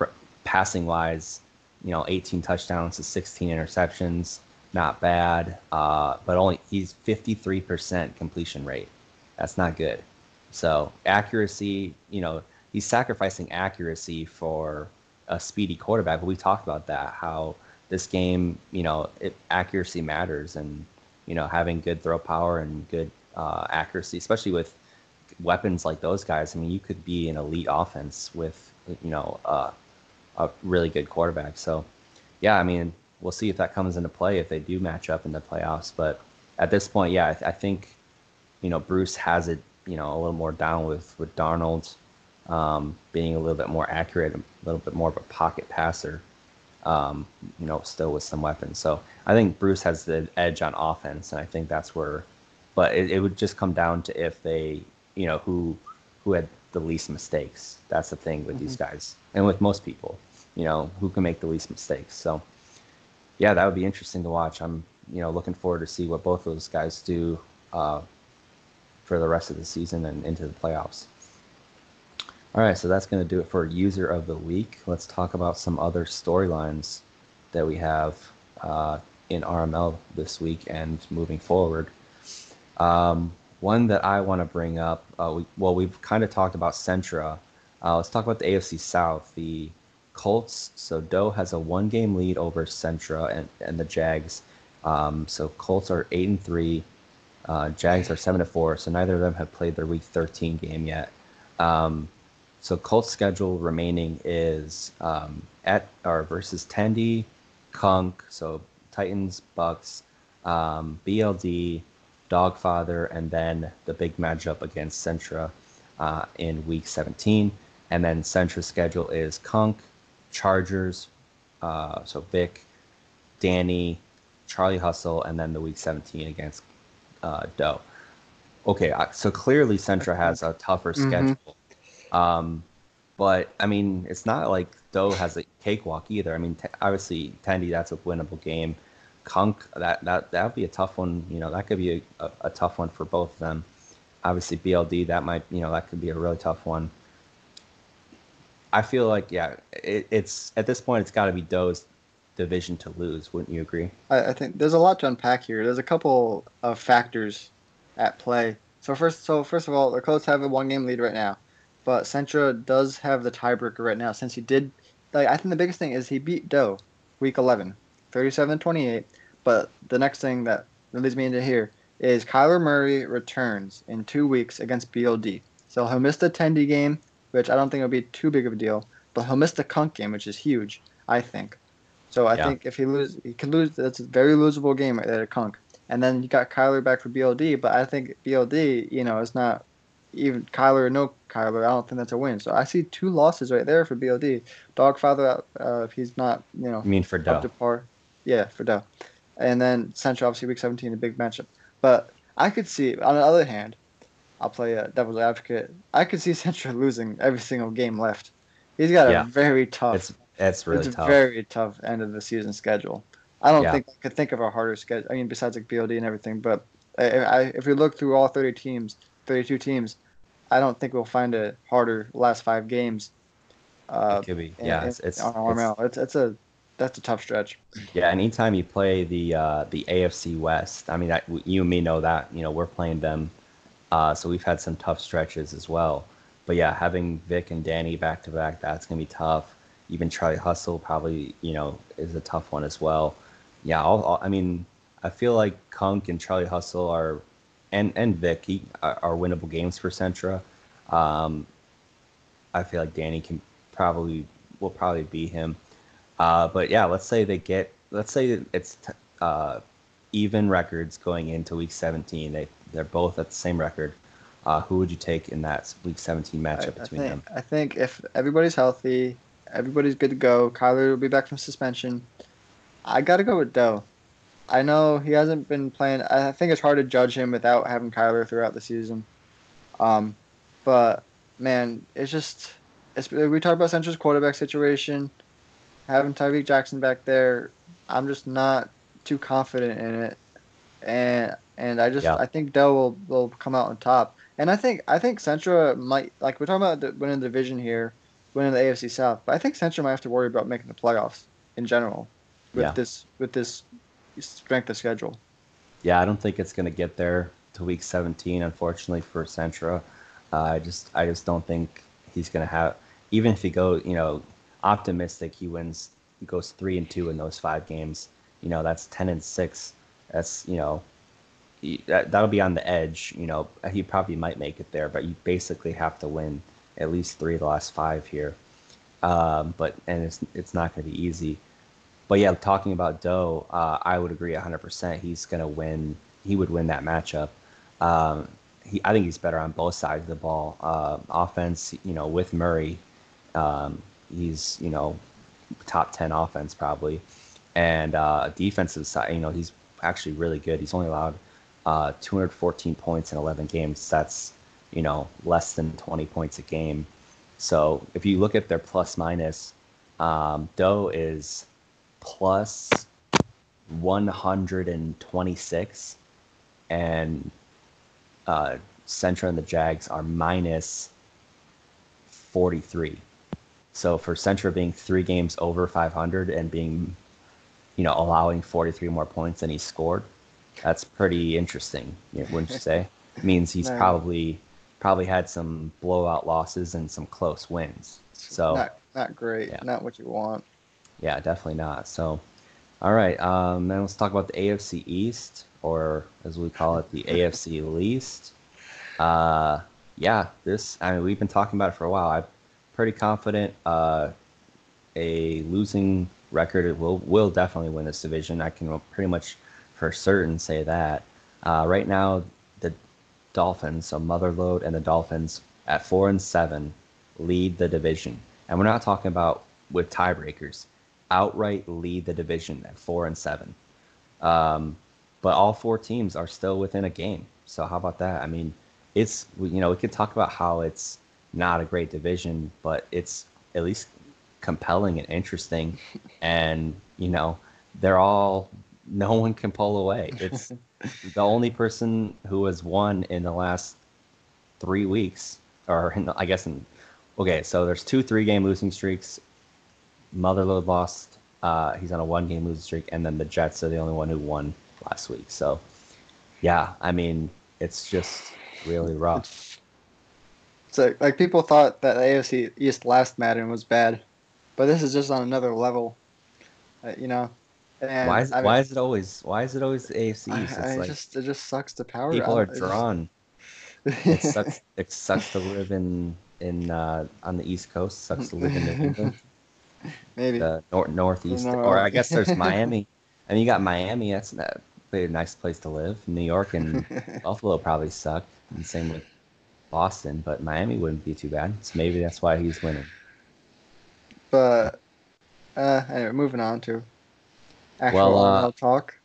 passing wise, you know, 18 touchdowns to 16 interceptions, not bad. Uh, but only he's 53% completion rate. That's not good. So accuracy, you know, he's sacrificing accuracy for a speedy quarterback. But we talked about that how this game, you know, it, accuracy matters, and you know, having good throw power and good uh, accuracy, especially with weapons like those guys. I mean, you could be an elite offense with you know uh, a really good quarterback. So, yeah, I mean, we'll see if that comes into play if they do match up in the playoffs. But at this point, yeah, I, th- I think you know Bruce has it you know a little more down with with Darnold um, being a little bit more accurate, a little bit more of a pocket passer. Um, you know, still with some weapons. So I think Bruce has the edge on offense, and I think that's where. But it, it would just come down to if they, you know, who who had the least mistakes. That's the thing with these guys, and with most people, you know, who can make the least mistakes. So, yeah, that would be interesting to watch. I'm, you know, looking forward to see what both those guys do uh, for the rest of the season and into the playoffs. All right, so that's going to do it for user of the week. Let's talk about some other storylines that we have uh, in RML this week and moving forward. Um, one that I want to bring up, uh, we, well, we've kind of talked about Centra. Uh, let's talk about the AFC South. The Colts. So Doe has a one-game lead over Centra and, and the Jags. Um, so Colts are eight and three. Uh, Jags are seven to four. So neither of them have played their Week 13 game yet. Um, so Colts schedule remaining is um, at or versus Tandy, Kunk, so Titans, Bucks, um, BLD, Dogfather, and then the big matchup against Centra uh, in Week 17. And then Centra's schedule is Kunk, Chargers, uh, so Vic, Danny, Charlie Hustle, and then the Week 17 against uh, Doe. Okay, uh, so clearly Centra has a tougher Mhm. schedule. Um, but I mean, it's not like Doe has a cakewalk either. I mean, t- obviously, Tandy, that's a winnable game. Kunk, that that that would be a tough one. You know, that could be a, a, a tough one for both of them. Obviously, BLD, that might you know that could be a really tough one. I feel like yeah, it, it's at this point it's got to be Doe's division to lose. Wouldn't you agree? I, I think there's a lot to unpack here. There's a couple of factors at play. So first, so first of all, the Colts have a one-game lead right now, but Centra does have the tiebreaker right now since he did. Like I think the biggest thing is he beat Doe, week 11, 37-28. But the next thing that leads me into here is Kyler Murray returns in two weeks against BLD. So he'll miss the Tendy game, which I don't think will be too big of a deal, but he'll miss the Kunk game, which is huge, I think. So I Yeah. think if he lose, he could lose. That's a very losable game right there at Kunk. And then you got Kyler back for BLD, but I think BLD, you know, is not even Kyler or no Kyler. I don't think that's a win. So I see two losses right there for BLD. Dogfather, uh, if he's not, you know, I mean, for Doe. par. Yeah, for Doe. And then Centra, obviously, week 17, a big matchup. But I could see, on the other hand, I'll play a devil's advocate. I could see Centra losing every single game left. He's got Yeah. a very tough, It's it's really it's a tough. very tough end of the season schedule. I don't Yeah. think I could think of a harder schedule. I mean, besides like BLD and everything, but I, I, if we look through all 30 teams, 32 teams, I don't think we'll find a harder last five games. Uh, it could be. Yeah, in- it's it's, on it's- RML. It's, it's a that's a tough stretch. yeah. Anytime you play the uh, the AFC West, I mean, I, you and me know that. You know, we're playing them, uh, so we've had some tough stretches as well. But yeah, having Vic and Danny back to back, that's gonna be tough. Even Charlie Hustle probably, you know, is a tough one as well. Yeah, I'll, I'll- I mean, I feel like Kunk and Charlie Hustle are, and and Vic he, are, are winnable games for Centra. Um, I feel like Danny can probably will probably beat him. Uh, but yeah, let's say they get, let's say it's t- uh, even records going into week 17. They they're both at the same record. Uh, who would you take in that week 17 matchup I between think, them? I think if everybody's healthy, everybody's good to go. Kyler will be back from suspension. I got to go with Doe. I know he hasn't been playing. I think it's hard to judge him without having Kyler throughout the season. Um, but man, it's just it's, we talk about Centra's quarterback situation, having Tyree Jackson back there. I'm just not too confident in it, and and I just Yeah. I think Dell will will come out on top. And I think I think Centra might like we're talking about the, winning the division here, winning the AFC South, but I think Centra might have to worry about making the playoffs in general with Yeah. this with this strength of schedule. Yeah, I don't think it's going to get there to week 17, unfortunately for Centra. Uh, I just I just don't think he's going to have. Even if he go you know, optimistic, he wins. He goes three and two in those five games. You know, that's 10 and six. That's you know, that that'll be on the edge. You know, he probably might make it there, but you basically have to win at least three of the last five here. Um, but and it's it's not going to be easy. But yeah, talking about Doe, uh, I would agree 100%. He's going to win. He would win that matchup. Um, he, I think he's better on both sides of the ball. Uh, offense, you know, with Murray, um, he's you know top 10 offense probably, and uh, defensive side, you know, he's actually really good. He's only allowed uh, 214 points in 11 games. That's you know less than 20 points a game. So if you look at their plus minus, um, Doe is plus 126 and uh, Centra and the Jags are minus 43. So for Centra being three games over 500 and being, you know, allowing 43 more points than he scored, that's pretty interesting, you wouldn't you say? means he's No. probably probably had some blowout losses and some close wins. So not not great, yeah. not what you want. yeah, definitely not. So, all right. Um, then let's talk about the AFC East, or as we call it, the AFC least. Uh, yeah, this. I mean, we've been talking about it for a while. I'm pretty confident. Uh, a losing record will will definitely win this division. I can pretty much for certain say that. Uh, right now, the Dolphins, so Motherload and the Dolphins at four and seven, lead the division, and we're not talking about with tiebreakers. Outright lead the division at four and seven. Um, but all four teams are still within a game. So how about that? I mean, it's you know we could talk about how it's not a great division, but it's at least compelling and interesting, and you know they're all no one can pull away. It's the only person who has won in the last three weeks, or in the, I guess in okay, so there's two three game losing streaks. Motherload lost. Uh, he's on a one game losing streak, and then the Jets are the only one who won last week. So, yeah, I mean, it's just really rough. So like people thought that the AFC East last Madden was bad, but this is just on another level. Uh, you know. And Why is I mean, why is it always why is it always the AFC I, East? It's I like just it just sucks the power. people are drawn. It sucks. it sucks to live in in uh, on the East Coast. Sucks to live in New England, Maybe. the nor- Northeast, No. or I guess there's Miami. I mean, you got Miami. That's not a nice place to live. New York and Buffalo probably suck. And same with Boston, but Miami wouldn't be too bad. So maybe that's why he's winning. but uh, anyway, moving on to actual Well, uh, talk.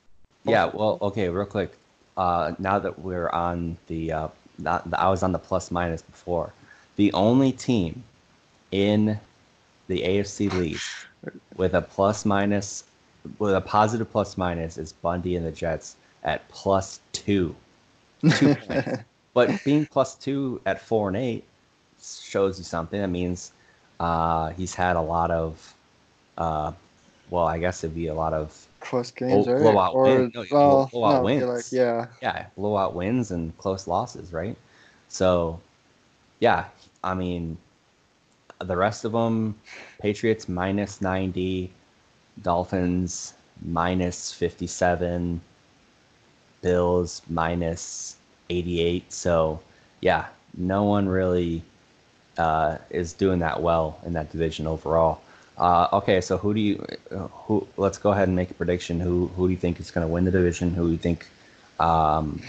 Yeah, well, okay, real quick. Uh, now that we're on the, uh, not, I was on the plus minus before. The only team in the AFC league with a plus minus, with a positive plus minus is Bundy and the Jets at plus two. Two. But being plus two at four and eight shows you something. That means uh, he's had a lot of, uh, well, I guess it'd be a lot of Close games, blow- right? blowout or win- no, well, blowout no, wins. Like, yeah, yeah, blowout wins and close losses, right? So, yeah, I mean, the rest of them, Patriots minus 90, Dolphins minus 57, Bills minus 88. So, yeah, no one really uh, is doing that well in that division overall. Uh, okay, so who do you uh, who? Let's go ahead and make a prediction. Who who do you think is going to win the division? Who do you think? Um,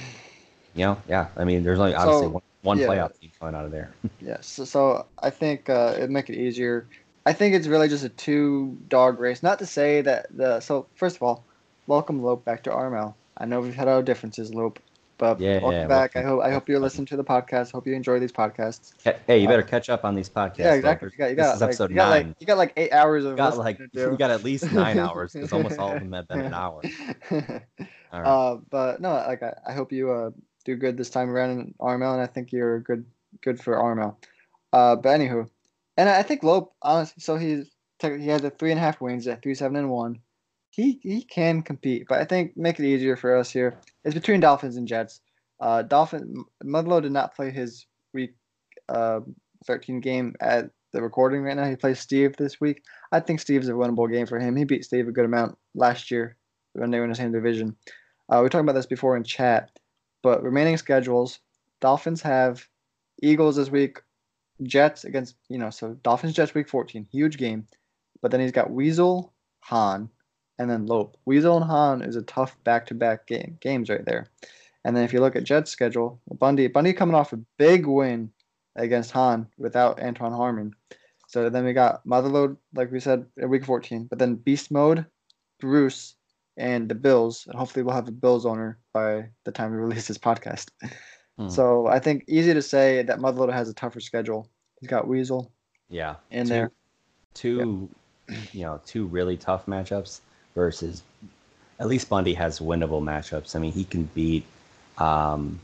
you know, yeah. I mean, there's only obviously So, one, one yeah. playoff team coming out of there. yes. So, so I think uh, it'd make it easier. I think it's really just a two dog race. Not to say that the so first of all, welcome Lope back to RML. I know we've had our differences, Lope, but Yeah, welcome yeah, back. welcome. I hope I hope you listen to the podcast. Hope you enjoy these podcasts. Hey, you better catch up on these podcasts. Uh, yeah, exactly. You got, you this got, is like, episode you got nine. like you got like eight hours of you got like you got at least nine hours because almost all of them have been an hour. All right. Uh, but no, like I, I hope you uh, do good this time around in RML, and I think you're good good for RML. Uh, but anywho, and I think Lope, honestly, so he's he has a three and a half wins at three seven and one. He he can compete, but I think make it easier for us here. It's between Dolphins and Jets. Uh, Dolphin Mudlow did not play his week uh, 13 game at the recording right now. He plays Steve this week. I think Steve's a winnable game for him. He beat Steve a good amount last year when they were in the same division. Uh, we talked about this before in chat, but remaining schedules: Dolphins have Eagles this week, Jets against you know so Dolphins Jets week 14, huge game, but then he's got Weasel, Han, and then Lope. Weasel and Han is a tough back-to-back game games right there. And then if you look at Jets schedule, Bundy Bundy coming off a big win against Han without Anton Harmon. So then we got Motherload, like we said, in week 14, but then Beast Mode, Bruce, and the Bills. And hopefully we'll have a Bills owner by the time we release this podcast. Hmm. So I think easy to say that Motherload has a tougher schedule. He's got Weasel yeah. in Two- there. two you know two really tough matchups versus at least Bundy has winnable matchups. I mean, he can beat. Um,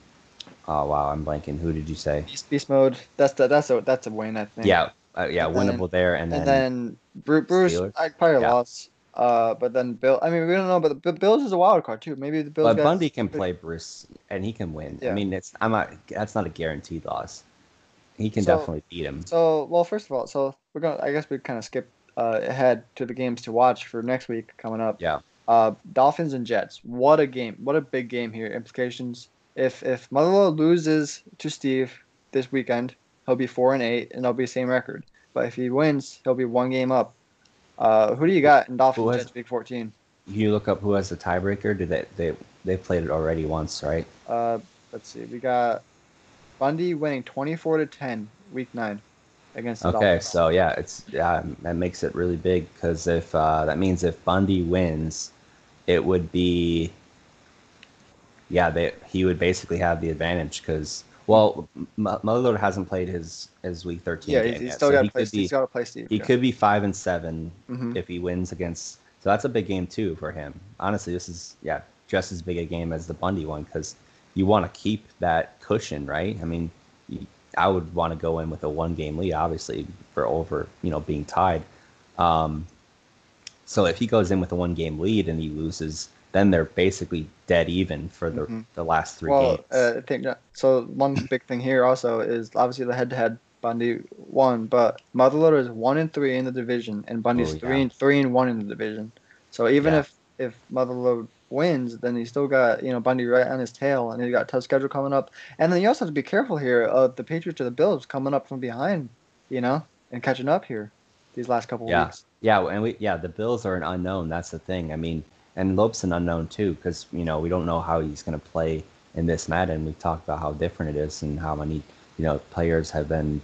oh wow, I'm blanking. Who did you say? Beast, Beast Mode. That's the, that's a that's a win I think. Yeah, uh, yeah, And then- winnable there, and then, And then Bru- Bruce, Steelers? I probably Yeah. lost. Uh, but then Bill. I mean, we don't know, but the Bills is a wild card too. Maybe the Bills. but got- Bundy can play Bruce, and he can win. I mean, it's I'm not. That's not a guaranteed loss. He can So- definitely beat him. So, well, first of all, so we're gonna. I guess we kind of skip uh, ahead to the games to watch for next week coming up. Yeah. Uh, Dolphins and Jets. What a game! What a big game here. Implications. If if Motherload loses to Steve this weekend, he'll be four and eight, and they'll be same record. But if he wins, he'll be one game up. Uh, who do you got in Dolphins has- Jets Week 14? You look up who has the tiebreaker. Did they they they played it already once, right? Uh, let's see. We got Bundy winning 24 to 10 Week nine against the Okay, Dolphins. so yeah, it's yeah that makes it really big because if uh, that means if Bundy wins, it would be yeah they he would basically have the advantage because well M- Motherload hasn't played his his week thirteen yeah, game he's, still so got he to play. could be He's got to play Steve. he yeah. could be five and seven Mhm. if he wins against. So that's a big game too for him. Honestly, this is yeah just as big a game as the Bundy one because you want to keep that cushion, right? I mean, you, I would want to go in with a one game lead, obviously, for over you know being tied. Um, so if he goes in with a one game lead and he loses then they're basically dead even for the Mhm. the last three well, games. uh, I think that- so. One big thing here also is obviously the head-to-head. Bundy won, but Motherloader is one and three in the division, and Bundy's Oh, yeah. three and three and one in the division. So even Yeah. if if Motherload wins, then he's still got you know Bundy right on his tail, and he's got a tough schedule coming up. And then you also have to be careful here of the Patriots or the Bills coming up from behind, you know, and catching up here these last couple Yeah. weeks. Yeah, and we yeah the Bills are an unknown. That's the thing. I mean, and Lope's an unknown too because you know we don't know how he's going to play in this match, and We've talked about how different it is and how many you know players have been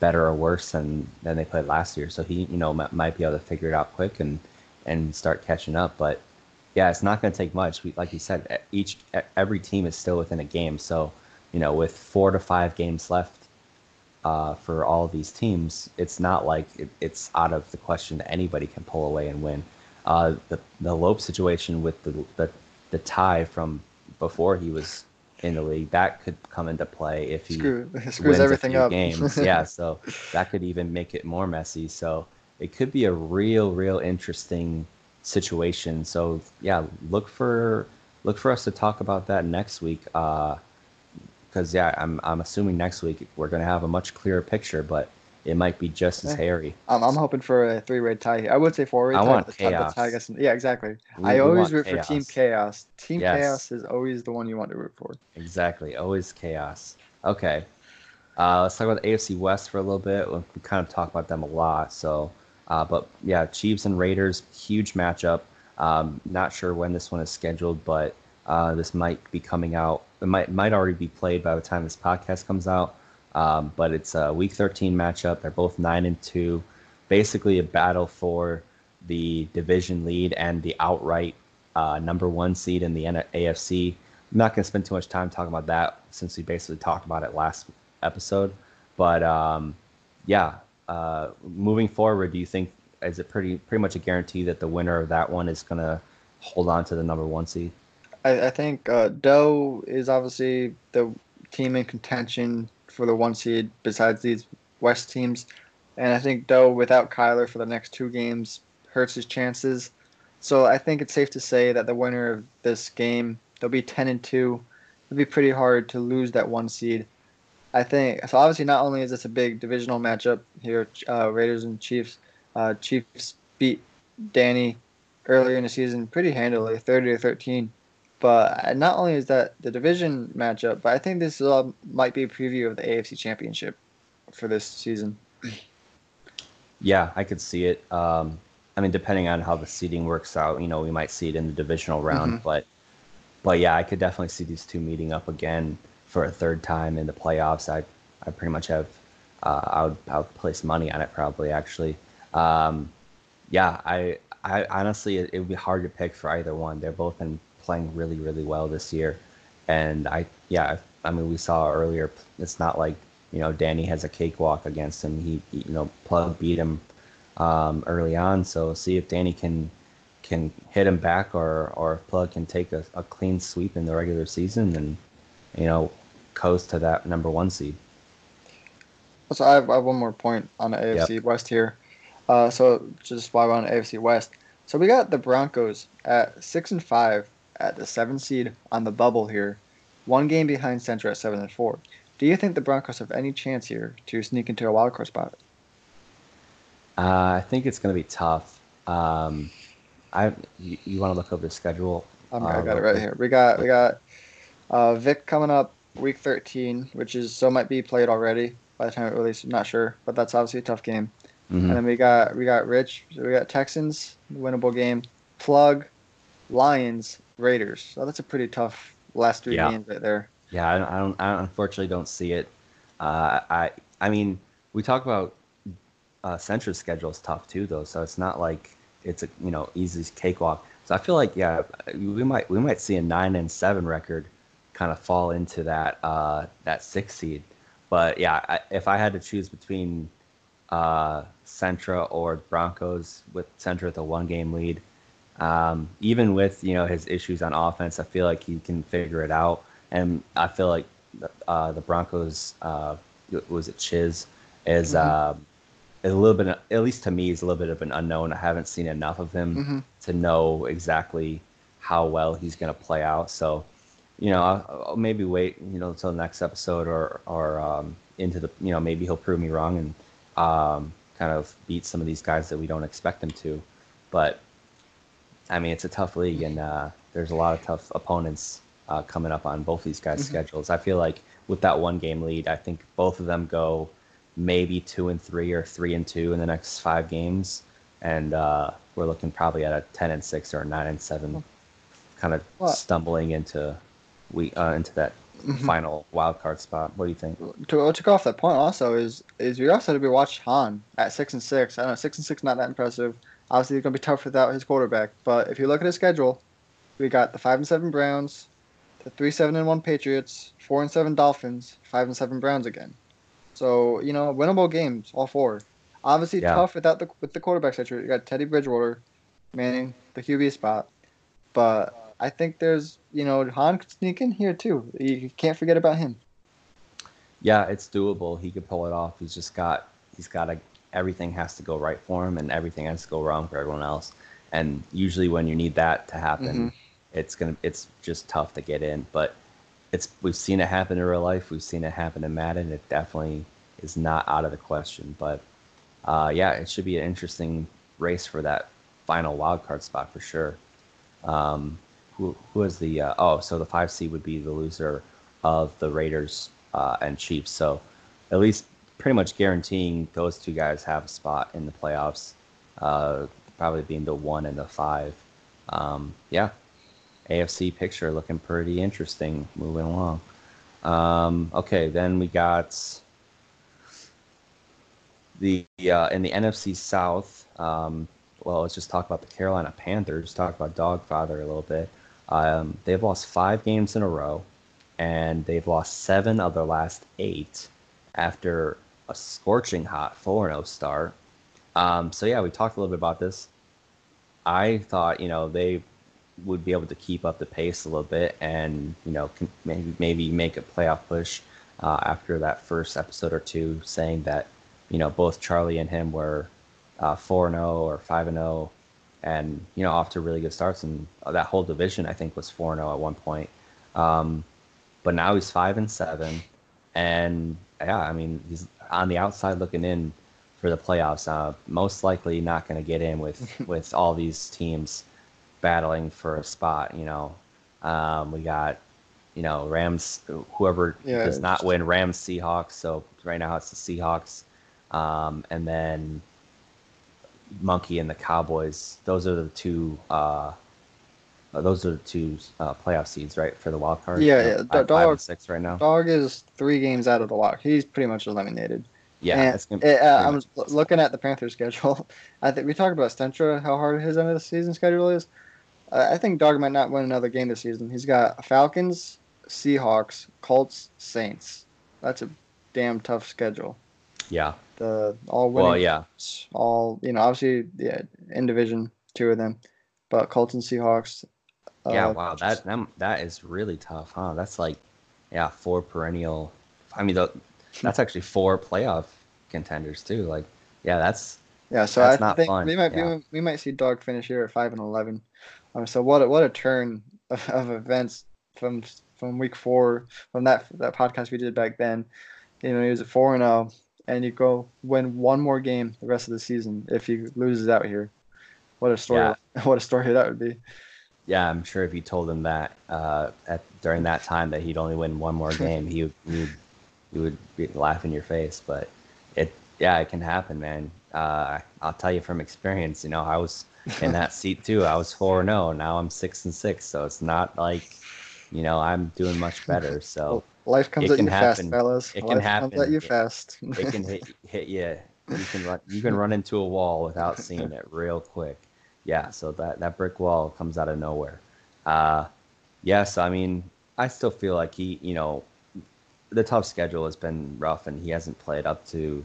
better or worse than than they played last year. So he you know m- might be able to figure it out quick and and start catching up. But yeah, it's not going to take much. We, like you said, each every team is still within a game. So you know with four to five games left uh, for all of these teams, it's not like it, it's out of the question that anybody can pull away and win. Uh, the the Lope situation with the, the the tie from before he was in the league that could come into play if he Screw wins screws everything a few up. games. yeah, so that could even make it more messy. So it could be a real, real interesting situation. So yeah, look for look for us to talk about that next week. Uh, because yeah, I'm I'm assuming next week we're gonna have a much clearer picture, but it might be just as hairy. I'm, I'm hoping for a three red tie. here. I would say four-way I tie. want but the tie- the chaos. tie yeah, exactly. We- I always root for Team chaos. Chaos. Team Yes. Chaos is always the one you want to root for. Exactly. Always chaos. Okay. Uh, let's talk about the AFC West for a little bit. We kind of talk about them a lot. So, uh, but yeah, Chiefs and Raiders, huge matchup. Um, not sure when this one is scheduled, but uh, this might be coming out. It might might already be played by the time this podcast comes out. Um, but it's a Week 13 matchup. They're both nine and two. Basically, a battle for the division lead and the outright uh, number one seed in the AFC. I'm not going to spend too much time talking about that since we basically talked about it last episode. But um, yeah, uh, moving forward, do you think is it pretty pretty much a guarantee that the winner of that one is going to hold on to the number one seed? I, I think uh, Doe is obviously the team in contention for the one seed besides these West teams. And I think Doe, without Kyler for the next two games, hurts his chances. So I think it's safe to say that the winner of this game, they'll be 10 and 2. It'll be pretty hard to lose that one seed. I think so. Obviously, not only is this a big divisional matchup here, uh, Raiders and Chiefs. Uh, Chiefs beat Danny earlier in the season pretty handily, 30 to 13. But not only is that the division matchup, but I think this might be a preview of the AFC Championship for this season. Yeah, I could see it. Um, I mean, depending on how the seeding works out, you know, we might see it in the divisional round, Mhm. but but yeah, I could definitely see these two meeting up again for a third time in the playoffs. I I pretty much have uh, I would I would place money on it probably actually. Um, yeah, I I honestly it, it would be hard to pick for either one. They're both been playing really really well this year, and I yeah I mean we saw earlier it's not like you know Danny has a cakewalk against him. He, he you know Plug beat him um, early on, so see if Danny can can hit him back or or Plug can take a, a clean sweep in the regular season and you know coast to that number one seed. So I have, I have one more point on the AFC West here. Uh, so just why we're on the AFC West, so we got the Broncos at six and five at the seven seed on the bubble here, one game behind Centra at seven and four. Do you think the Broncos have any chance here to sneak into a wild card spot? Uh, I think it's going to be tough. Um, I you, you want to look over the schedule? I'm, uh, I got it right quick? here. We got we got uh, Vic coming up week 13, which is so might be played already by the time it releases. I'm not sure, but that's obviously a tough game. Mhm. And then we got we got Rich. So we got Texans, winnable game. Plug, Lions, Raiders. So that's a pretty tough last three Yeah. games right there. Yeah, I don't, I don't. I unfortunately don't see it. Uh, I. I mean, we talk about uh, Centra's schedule is tough too, though. So it's not like it's a you know easy cakewalk. So I feel like yeah, we might we might see a nine and seven record kind of fall into that uh, that six seed. But yeah, I, if I had to choose between uh, Centra or Broncos with Centra with a one game lead, um, even with you know his issues on offense, I feel like he can figure it out. And I feel like uh, the Broncos uh, was it Chiz is Mhm. um, a little bit at least to me is a little bit of an unknown. I haven't seen enough of him Mhm. to know exactly how well he's going to play out. So, you know, I'll, I'll maybe wait, you know, until the next episode or or um, into the, you know, maybe he'll prove me wrong and um, kind of beat some of these guys that we don't expect him to. But I mean, it's a tough league, and uh, there's a lot of tough opponents uh, coming up on both these guys' Mhm. schedules. I feel like with that one game lead, I think both of them go maybe two and three or three and two in the next five games, and uh, we're looking probably at a ten and six or a nine and seven, kind of Well- stumbling into we uh, into that Mhm. final wild card spot. What do you think? to, to go off that point also is is we also had to be watch Han at six and six. I don't know six and six not that impressive. Obviously, it's gonna be tough without his quarterback. But if you look at his schedule, we got the five and seven Browns, the three seven and one Patriots, four and seven Dolphins, five and seven Browns again. So you know, winnable games all four. Obviously Yeah. tough without the with the quarterback situation. You got Teddy Bridgewater, manning the QB spot, but I think there's you know Han could sneak in here too. You can't forget about him. Yeah, it's doable. He could pull it off. He's just got he's got to everything has to go right for him and everything has to go wrong for everyone else. And usually when you need that to happen, Mhm. it's gonna it's just tough to get in. But it's we've seen it happen in real life. We've seen it happen in Madden. It definitely is not out of the question. But uh, yeah, it should be an interesting race for that final wild card spot for sure. Um, who is the uh, oh so the five seed would be the loser of the Raiders uh, and Chiefs. So at least pretty much guaranteeing those two guys have a spot in the playoffs. Uh, probably being the one and the five. Um, yeah, AFC picture looking pretty interesting moving along. Um, okay, then we got the uh, in the NFC South. Um, well, let's just talk about the Carolina Panthers. Talk about Dogfather a little bit. Um, they've lost five games in a row, and they've lost seven of their last eight after a scorching hot 4 0 start. Um, so, yeah, we talked a little bit about this. I thought, you know, they would be able to keep up the pace a little bit and, you know, maybe, maybe make a playoff push uh, after that first episode or two, saying that, you know, both Charlie and him were uh, 4 0 or 5 0 and, you know, off to really good starts. And that whole division, I think, was 4 0 at one point. Um, but now he's 5 and 7. And, yeah, I mean, he's on the outside looking in for the playoffs. Uh, most likely not going to get in with, with all these teams battling for a spot, you know. Um, we got, you know, Rams, whoever Yeah, does not win, Rams, Seahawks. So right now it's the Seahawks. Um, and then Monkey and the Cowboys. Those are the two. Uh, those are the two uh, playoff seeds, right, for the wild card. Yeah, yeah, five- five dog- and six right now. Dog is three games out of the lock. He's pretty much eliminated. Yeah, And, gonna, uh, I'm looking at the Panthers schedule. I think we talked about Centra, how hard his end of the season schedule is. Uh, I think Dog might not win another game this season. He's got Falcons, Seahawks, Colts, Saints. That's a damn tough schedule. yeah. The all winning. Well, yeah. All you know, obviously, yeah, in division, two of them, but Colts and Seahawks. Yeah, uh, wow, that, that that is really tough, huh? That's like, yeah, four perennial. I mean, the, that's actually four playoff contenders too. Like, yeah, that's Yeah, so That's I not think fun, we might yeah. we, we might see Dog finish here at five and eleven. Um, so what a, what a turn of, of events from from week four from that that podcast we did back then. You know, he was at four and zero, and you go win one more game the rest of the season if he loses out here. What a story! What a story that would be. yeah. I'm sure if you told him that uh, at during that time that he'd only win one more game, he would would be laugh in your face. But it, yeah, it can happen, man. Uh, I'll tell you from experience. You know, I was in that seat too. I was four and zero. Now I'm six and six. So it's not like, you know, I'm doing much better. So. Life comes at you can fast, fellas. It can Life comes at you It- fast. it can hit hit you. You can run. You can run into a wall without seeing it real quick. Yeah. So that that brick wall comes out of nowhere. Uh, yes. I mean, I still feel like he. You know, the tough schedule has been rough, and he hasn't played up to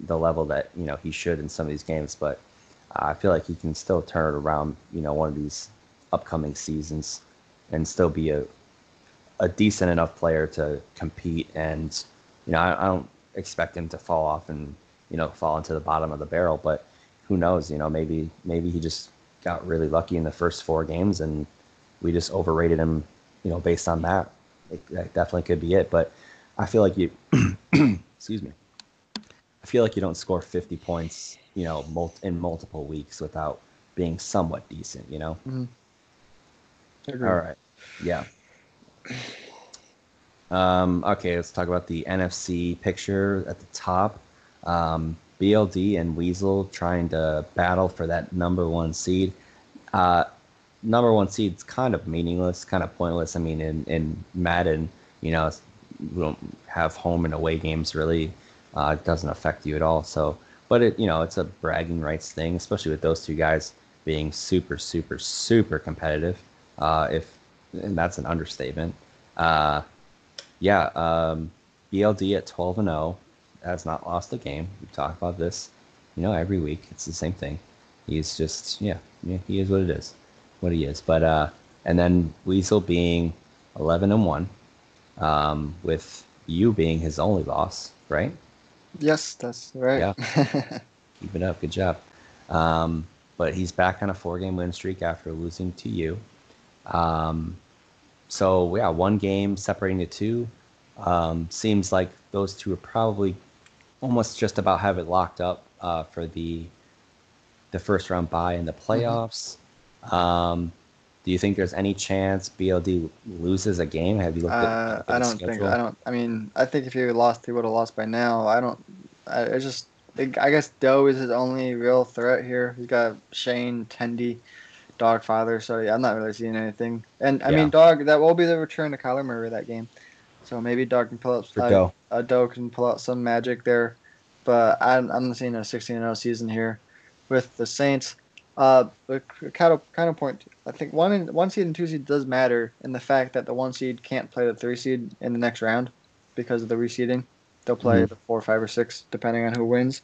the level that you know he should in some of these games. But uh, I feel like he can still turn it around. You know, one of these upcoming seasons, and still be a a decent enough player to compete. And you know, I, I don't expect him to fall off and you know fall into the bottom of the barrel. But who knows? You know, maybe maybe he just got really lucky in the first four games and we just overrated him, you know, based on that. It, that definitely could be it. But I feel like you, excuse me, I feel like you don't score 50 points, you know, mul- in multiple weeks without being somewhat decent, you know? Mm-hmm. Agreed. All right. Yeah. Um, okay, let's talk about the NFC picture at the top. Um, BLD and Weasel trying to battle for that number one seed. Uh, number one seed's kind of meaningless, kind of pointless. I mean, in, in Madden, you know, we don't have home and away games really. Uh, it doesn't affect you at all. So, but it, you know, it's a bragging rights thing, especially with those two guys being super, super, super competitive. Uh, if and that's an understatement. Uh, yeah, um, BLD at 12 and 0 has not lost a game. We talk about this, you know, every week. It's the same thing. He's just, yeah, yeah, he is what it is, what he is. But uh, and then Weasel being 11 and 1, um, with you being his only loss, right? Yes, that's right. Yeah. Keep it up. Good job. Um, but he's back on a four game win streak after losing to you. Um, so, yeah, one game separating the two. Um, seems like those two are probably almost just about have it locked up uh, for the the first round bye in the playoffs. Um, do you think there's any chance BLD loses a game? Have you looked at, Uh, at I don't think. I don't. I mean, I think if he lost, he would have lost by now. I don't. I, I just. I guess Doe is his only real threat here. He's got Shane, Tendy, Dogfather. So yeah, I'm not really seeing anything. And I Yeah. mean, Dog. That will be the return to Kyler Murray that game. So maybe Dog can pull up. For uh, Doe. uh, Doe can pull out some magic there. But I'm, I'm seeing a 16 0 season here with the Saints. Uh, but kind of kind of point. I think one and one seed and two seed does matter in the fact that the one seed can't play the three seed in the next round because of the reseeding. They'll play Mhm. the four, five, or six depending on who wins.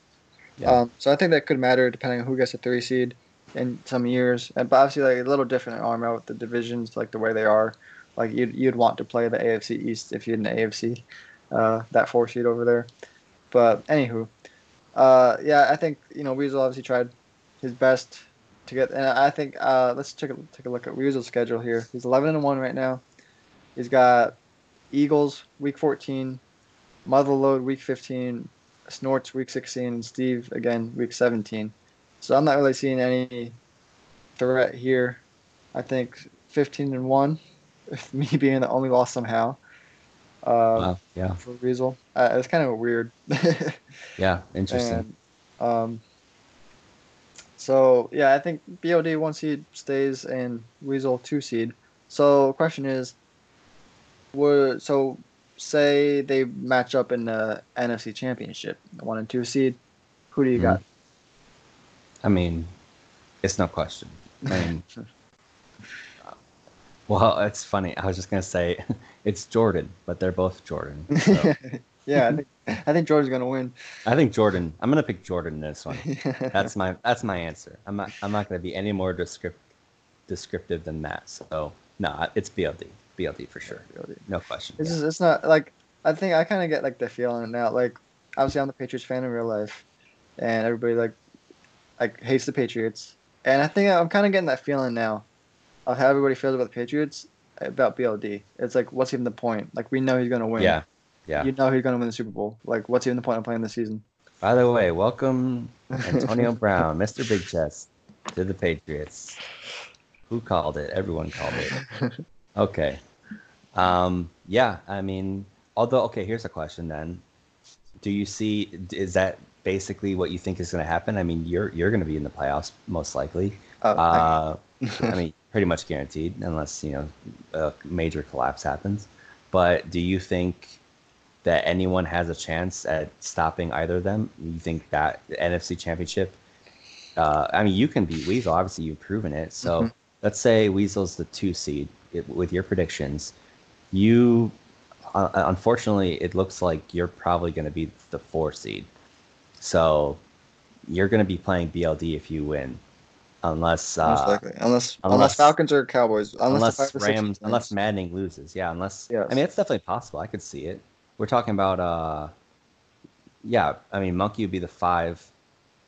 Yeah. Um, so I think that could matter depending on who gets the three seed in some years. And but obviously, like a little different in RML with the divisions, like the way they are. Like you'd you'd want to play the AFC East if you're in the AFC, uh, that four seed over there. But anywho, uh, yeah, I think you know Weasel obviously tried his best to get, and I think uh, let's take a take a look at Weasel's schedule here. He's 11 and one right now. He's got Eagles week 14, Motherload week 15, Snorts week 16, and Steve again week 17. So I'm not really seeing any threat here. I think 15 and one, with me being the only loss somehow. Uh, Wow. Yeah. for Weasel, uh, it's kind of weird. Yeah. Interesting. And, um, so yeah, I think BLD one seed stays and Weasel two seed. So question is, would so say they match up in the NFC Championship, the one and two seed. Who do you got? I mean, it's no question. I mean, well, it's funny. I was just gonna say it's Jordan, but they're both Jordan. So yeah, I think I think Georgia's gonna win. I think Jordan. I'm gonna pick Jordan in this one. That's my that's my answer. I'm not I'm not gonna be any more descript, descriptive than that. So no, it's BLD. BLD for sure. No question. It's Yeah. just, it's not like I think I kind of get like the feeling now. Like obviously I'm the Patriots fan in real life, and everybody like like hates the Patriots, and I think I'm kind of getting that feeling now of how everybody feels about the Patriots about BLD. It's like what's even the point? Like we know he's gonna win. Yeah. Yeah. You know he's gonna win the Super Bowl. Like what's even the point of playing this season? By the way, welcome Antonio Brown, Mr. Big Chest, to the Patriots. Who called it? Everyone called it. Okay. Um, yeah, I mean, although, okay, here's a question then. Do you see, is that basically what you think is going to happen? I mean, you're you're going to be in the playoffs most likely. Uh, Uh, I mean, pretty much guaranteed, unless you know a major collapse happens. But do you think that anyone has a chance at stopping either of them? You think that the NFC Championship? Uh, I mean, you can beat Weasel. Obviously, you've proven it. So Mhm. let's say Weasel's the two seed it, with your predictions. You, uh, unfortunately, it looks like you're probably going to be the four seed. So you're going to be playing BLD if you win, unless uh, unless, unless unless- Falcons or Cowboys, unless, unless Rams, unless Maddening loses. Yeah, unless Yes. I mean it's definitely possible. I could see it. We're talking about uh, yeah. I mean Monkey would be the five.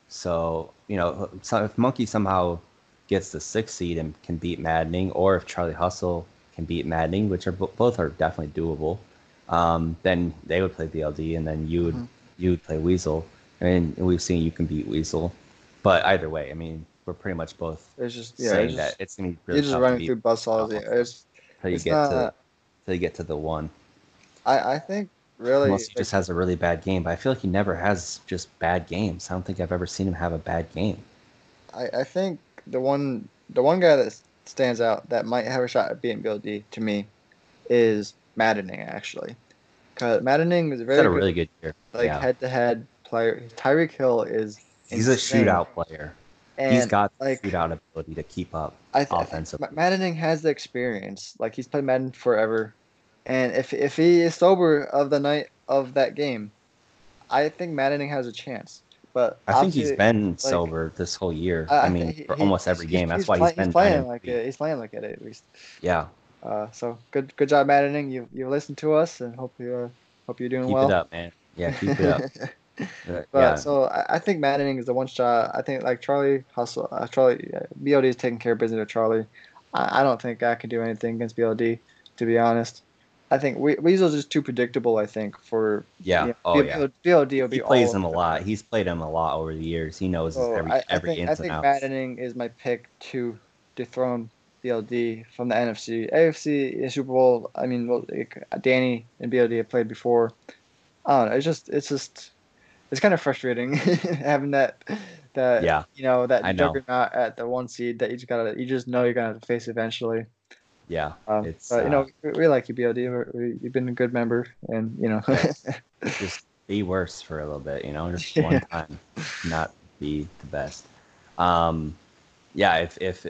So you know, so if Monkey somehow gets the sixth seed and can beat Maddening, or if Charlie Hustle can beat Maddening, which are both are definitely doable, um, then they would play BLD, and then you would Mhm. you would play Weasel. And we've seen you can beat Weasel, but either way, I mean, we're pretty much both It's just yeah, saying it's that just, it's gonna be really you're just tough to running beat through buzzsaws. Yeah, it's, till you it's get not. to till you get to the one. I I think really Unless he just has a really bad game, but I feel like he never has just bad games. I don't think I've ever seen him have a bad game. I, I think the one the one guy that stands out that might have a shot at beating BLD to me is Maddening actually, because Maddening is a very had a good, really good year. like head to head player. Tyreek Hill is He's a shootout player. And He's got the like shootout ability to keep up. I th- offensively. Ma- Maddening has the experience. Like he's played Madden forever, and if if he is sober of the night of that game, I think Maddening has a chance. But I think he's been sober this whole year. I- I, mean, he- for he- almost every game. That's why play- he's been he's playing like it. He's playing like it at least. Yeah, Uh, so good, good job, Maddening. You you listened to us, and hope you uh, hope you're doing keep well. Keep it up, man. Yeah, keep it up. Uh, But yeah, so I, I think Maddening is the one shot. I think like Charlie Hustle, uh, Charlie uh, BLD is taking care of business with Charlie. I, I don't think I can do anything against BLD, to be honest. I think we, Weasel's just too predictable. I think for yeah. you know, Oh B- yeah. BLD will be He plays him a lot. He's played him a lot over the years. He knows So every I, I every think I think and outs. Maddening is my pick to dethrone BLD from the NFC. AFC in Super Bowl. I mean, well, like, Danny and BLD have played before. I don't know. It's just it's just it's kind of frustrating having that that Yeah, you know that I know. juggernaut at the one seed that you just gotta you just know you're gonna have to face eventually. yeah. Um, It's, but you know uh, we, like you BLD. We, you've been a good member, and you know Just be worse for a little bit, you know, just Yeah. one time, not be the best. Um, yeah. If if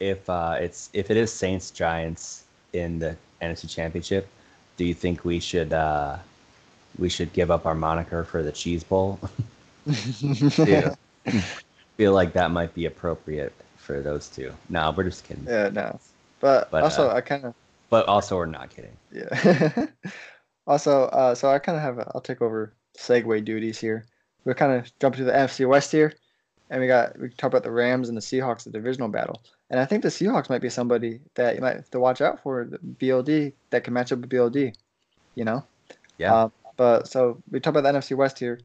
if uh, it's if it is Saints Giants in the NFC Championship, do you think we should uh, we should give up our moniker for the Cheese Bowl? Yeah. Feel like that might be appropriate for those two. No, we're just kidding. yeah no. But, But, also uh, I kind of But also, we're not kidding. Yeah. also, uh, so I kind of have a, I'll take over segue duties here. We're kind of jumping to the NFC West here, and we got we talk about the Rams and the Seahawks, the divisional battle. And I think the Seahawks might be somebody that you might have to watch out for. The BLD that can match up with BLD, you know. Yeah. Um, but so we talk about the NFC West here.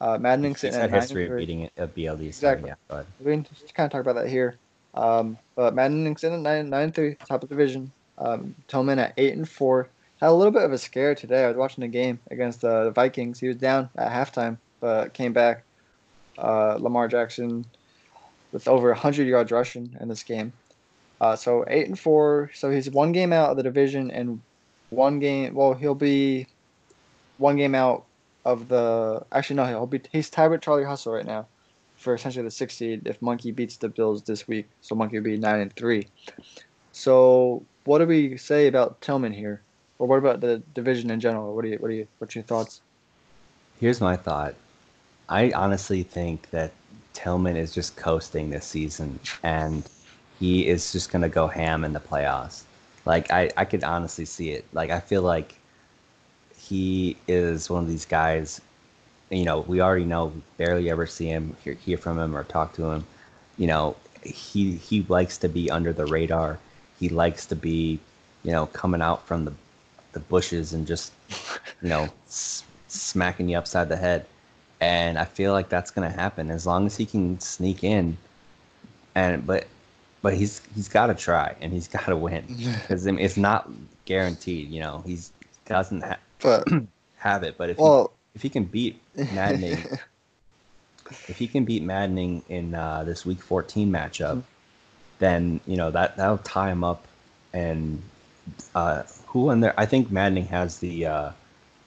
Uh, Maddening He's sitting had history of beating it of BLD. So Exactly. yeah, but We can just kind of talk about that here. Um, but Maddening's in at nine, nine three, top of the division. Um, Tillman at eight and four. Had a little bit of a scare today. I was watching the game against the Vikings. He was down at halftime, but came back. Uh, Lamar Jackson with over 100 yards rushing in this game. Uh, so eight and four. So he's one game out of the division and one game. Well, he'll be one game out of the. Actually, no, he'll be. He's tied with Charlie Hustle right now for essentially the sixth seed if Monkey beats the Bills this week. So Monkey will be nine and three. So what do we say about Tillman here, or what about the division in general? What do you what do you what's your thoughts? here's my thought. I honestly think that Tillman is just coasting this season, and he is just gonna go ham in the playoffs. Like I, I could honestly see it. Like I feel like he is one of these guys. You know, we already know, we barely ever see him, hear, hear from him, or talk to him. You know, he he likes to be under the radar. He likes to be, you know, coming out from the the bushes and just, you know, s- smacking you upside the head. And I feel like that's gonna happen as long as he can sneak in. And but but he's he's got to try and he's got to win because it's not guaranteed. You know, he's doesn't ha- But have it. But if he, if he can beat Maddening, if he can beat Maddening in uh, this Week 14 matchup, then you know that that'll tie him up. And uh, who in there? I think Maddening has the. Uh,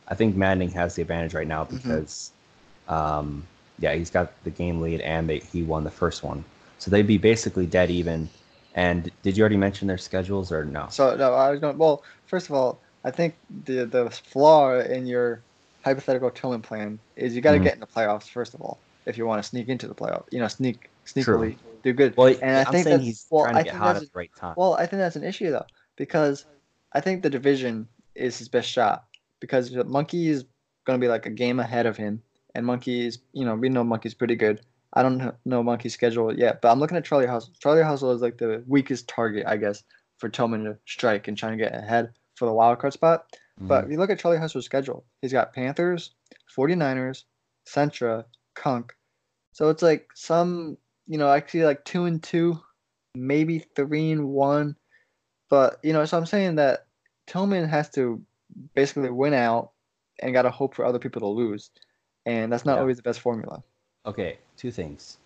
I think Maddening has the advantage right now because, um, yeah, he's got the game lead and they, he won the first one, so they'd be basically dead even. And did you already mention their schedules or no? so no, I was going. Well, first of all, I think the the flaw in your hypothetical Tillman plan is you got to Mhm. get in the playoffs first of all if you want to sneak into the playoff. You know, sneak sneakily True. do good. Well, And I I'm think saying that's- he's well, trying I to get hot at the right time. Well, I think that's an issue though, because I think the division is his best shot because Monkey is going to be like a game ahead of him, and Monkey is, you know, we know Monkey's pretty good, I don't know Monkey's schedule yet, but I'm looking at Charlie Hustle. Charlie Hustle is like the weakest target, I guess, for Tillman to strike and trying to get ahead for the wild card spot. But if you look at Charlie Hustle's schedule, he's got Panthers, 49ers, Centra, Kunk. So it's like some, you know, actually like two and two, maybe three and one. But, you know, so I'm saying that Tillman has to basically win out and got to hope for other people to lose. And that's not Yeah. always the best formula. Okay, two things.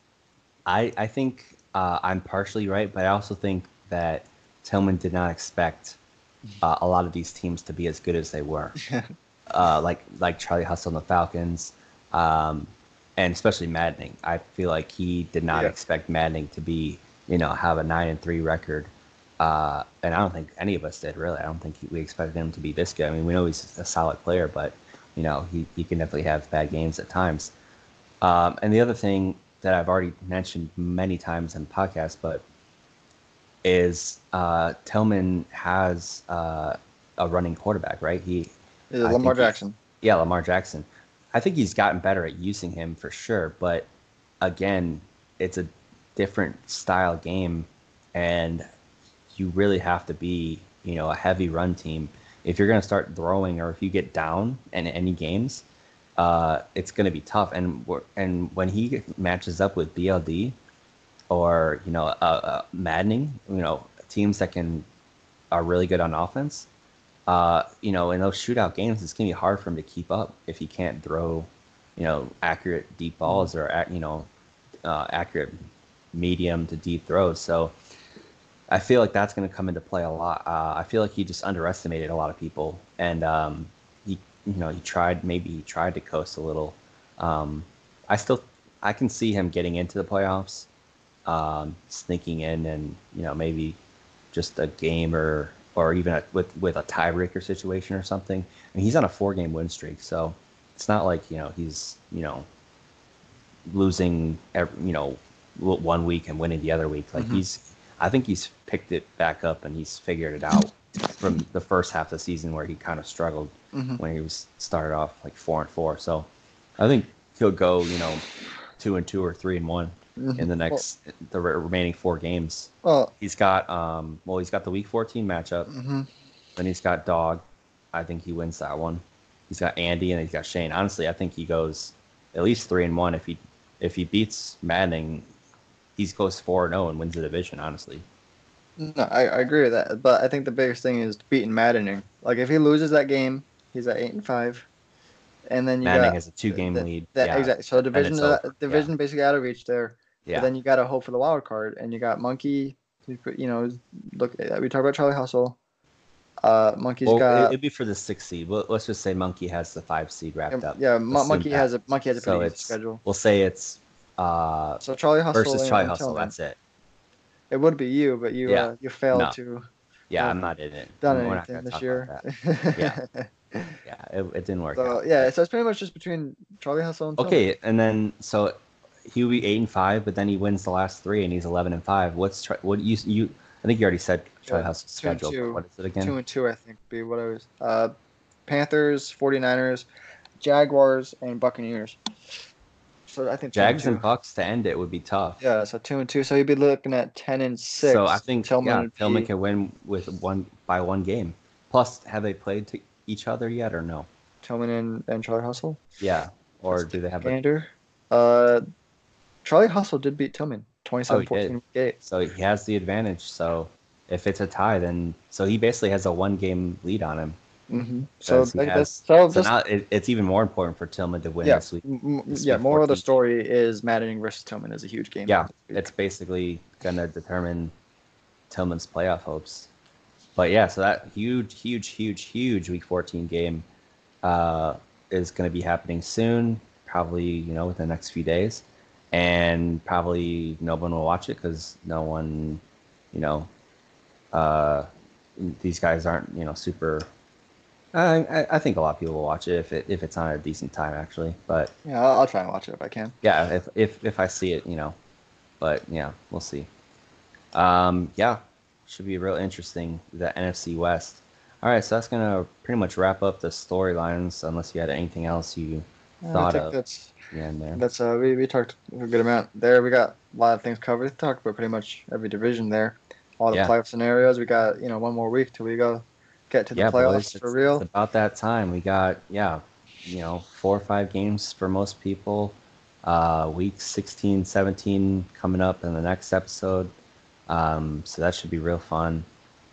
I I think uh, I'm partially right, but I also think that Tillman did not expect uh, a lot of these teams to be as good as they were. uh, like like Charlie Hustle and the Falcons, um, and especially Maddening. I feel like he did not Yeah. expect Maddening to be you know have a nine and three record. Uh, and I don't think any of us did really. I don't think he, we expected him to be this good. I mean, we know he's a solid player, but you know he, he can definitely have bad games at times. Um, and the other thing that I've already mentioned many times in the podcast, but is uh, Tillman has uh, a running quarterback, right? He, I Lamar Jackson. yeah, Lamar Jackson. I think he's gotten better at using him for sure, but again, it's a different style game, and you really have to be, you know, a heavy run team. If you're going to start throwing, or if you get down in any games, uh, it's going to be tough. And and when he matches up with BLD, or you know, uh, uh, maddening, you know, teams that can are really good on offense, uh, you know, in those shootout games, it's gonna be hard for him to keep up if he can't throw, you know, accurate deep balls or you know, uh, accurate medium to deep throws. So I feel like that's gonna come into play a lot. Uh, I feel like he just underestimated a lot of people, and um, he, you know, he tried maybe he tried to coast a little. Um, I still I can see him getting into the playoffs, um, sneaking in, and you know maybe just a game or or even a, with with a tiebreaker situation or something. I mean, he's on a four game win streak, so it's not like you know he's you know losing every, you know one week and winning the other week. Like Mhm. he's, I think he's picked it back up and he's figured it out from the first half of the season where he kind of struggled Mhm. when he was started off like four and four. So I think he'll go you know two and two or three and one in the next the re- remaining four games. Well, He's got um well he's got the week 14 matchup. mhm. Then he's got Dog. I think he wins that one. He's got Andy and he's got Shane. Honestly, I think he goes at least three and one. If he if he beats Maddening, he goes four and zero and wins the division. Honestly, No, I, I agree with that. But I think the biggest thing is beating maddening. Like if he loses that game, he's at eight and five, and then you Maddening got has a two game lead. that yeah, exactly. So division, uh, division basically out of reach there. Yeah. But then you got to hope for the wild card, and you got Monkey. You know, look. uh, We talked about Charlie Hustle. Uh, Monkey's well, got. it'd be for the six seed. Well, let's just say Monkey has the five seed wrapped up. yeah, Assume Monkey that. has a Monkey has a So pretty it's schedule. we'll say it's uh So Charlie Hustle versus Charlie Hustle. That's it. It would be you, but you Yeah. uh, you failed No. to Yeah, Yeah. I'm not in it. done We're anything this year. that. Yeah, it, it didn't work. so out. yeah, so it's pretty much just between Charlie Hustle and. Okay, and then so he would be eight and five, but then he wins the last three, and he's eleven and five. What's Tri- what you you? I think you already said Charlie Yeah, Hustle's two and schedule. two. What is it again? two and two, I think, be what I was. Uh, Panthers, 49ers, Jaguars, and Buccaneers. So I think Jags and and. Bucks to end it would be tough. Yeah, so two and two. So you'd be looking at ten and six. So I think Tillman yeah, Tillman be- can win with one by one game. Plus, have they played to each other yet or no? Tillman and, and Charlie Hustle. Yeah, or do they have? A, Gander. Uh, Charlie Hustle did beat Tillman 27 Oh, he did. 14 gate. so he has the advantage. So if it's a tie, then so he basically has a one game lead on him. Mm-hmm. So, has- so, So that's, now it, it's even more important for Tillman to win yeah, this week. this yeah. week More of the story is Maddening versus Tillman is a huge game. Yeah, it's basically gonna determine Tillman's playoff hopes. But yeah, so that huge, huge, huge, huge Week 14 game uh, is going to be happening soon, probably you know within the next few days, and probably no one will watch it because no one, you know, uh, these guys aren't you know super. I, I- think a lot of people will watch it if it if it's on a decent time actually, but yeah. I'll, I'll try and watch it if I can. yeah, if if if I see it, you know. But yeah, we'll see. Um, yeah, should be real interesting. The NFC West. All right, so that's gonna pretty much wrap up the storylines. Unless you had anything else you thought think of that's yeah, there. that's uh we, we talked a good amount there. We got a lot of things covered. We talked about pretty much every division there, all the Yeah. playoff scenarios. We got you know one more week till we go get to the yeah, playoffs boys, for real. About that time. We got yeah, you know, four or five games for most people. Uh, week 16, 17 coming up in the next episode. Um, so that should be real fun.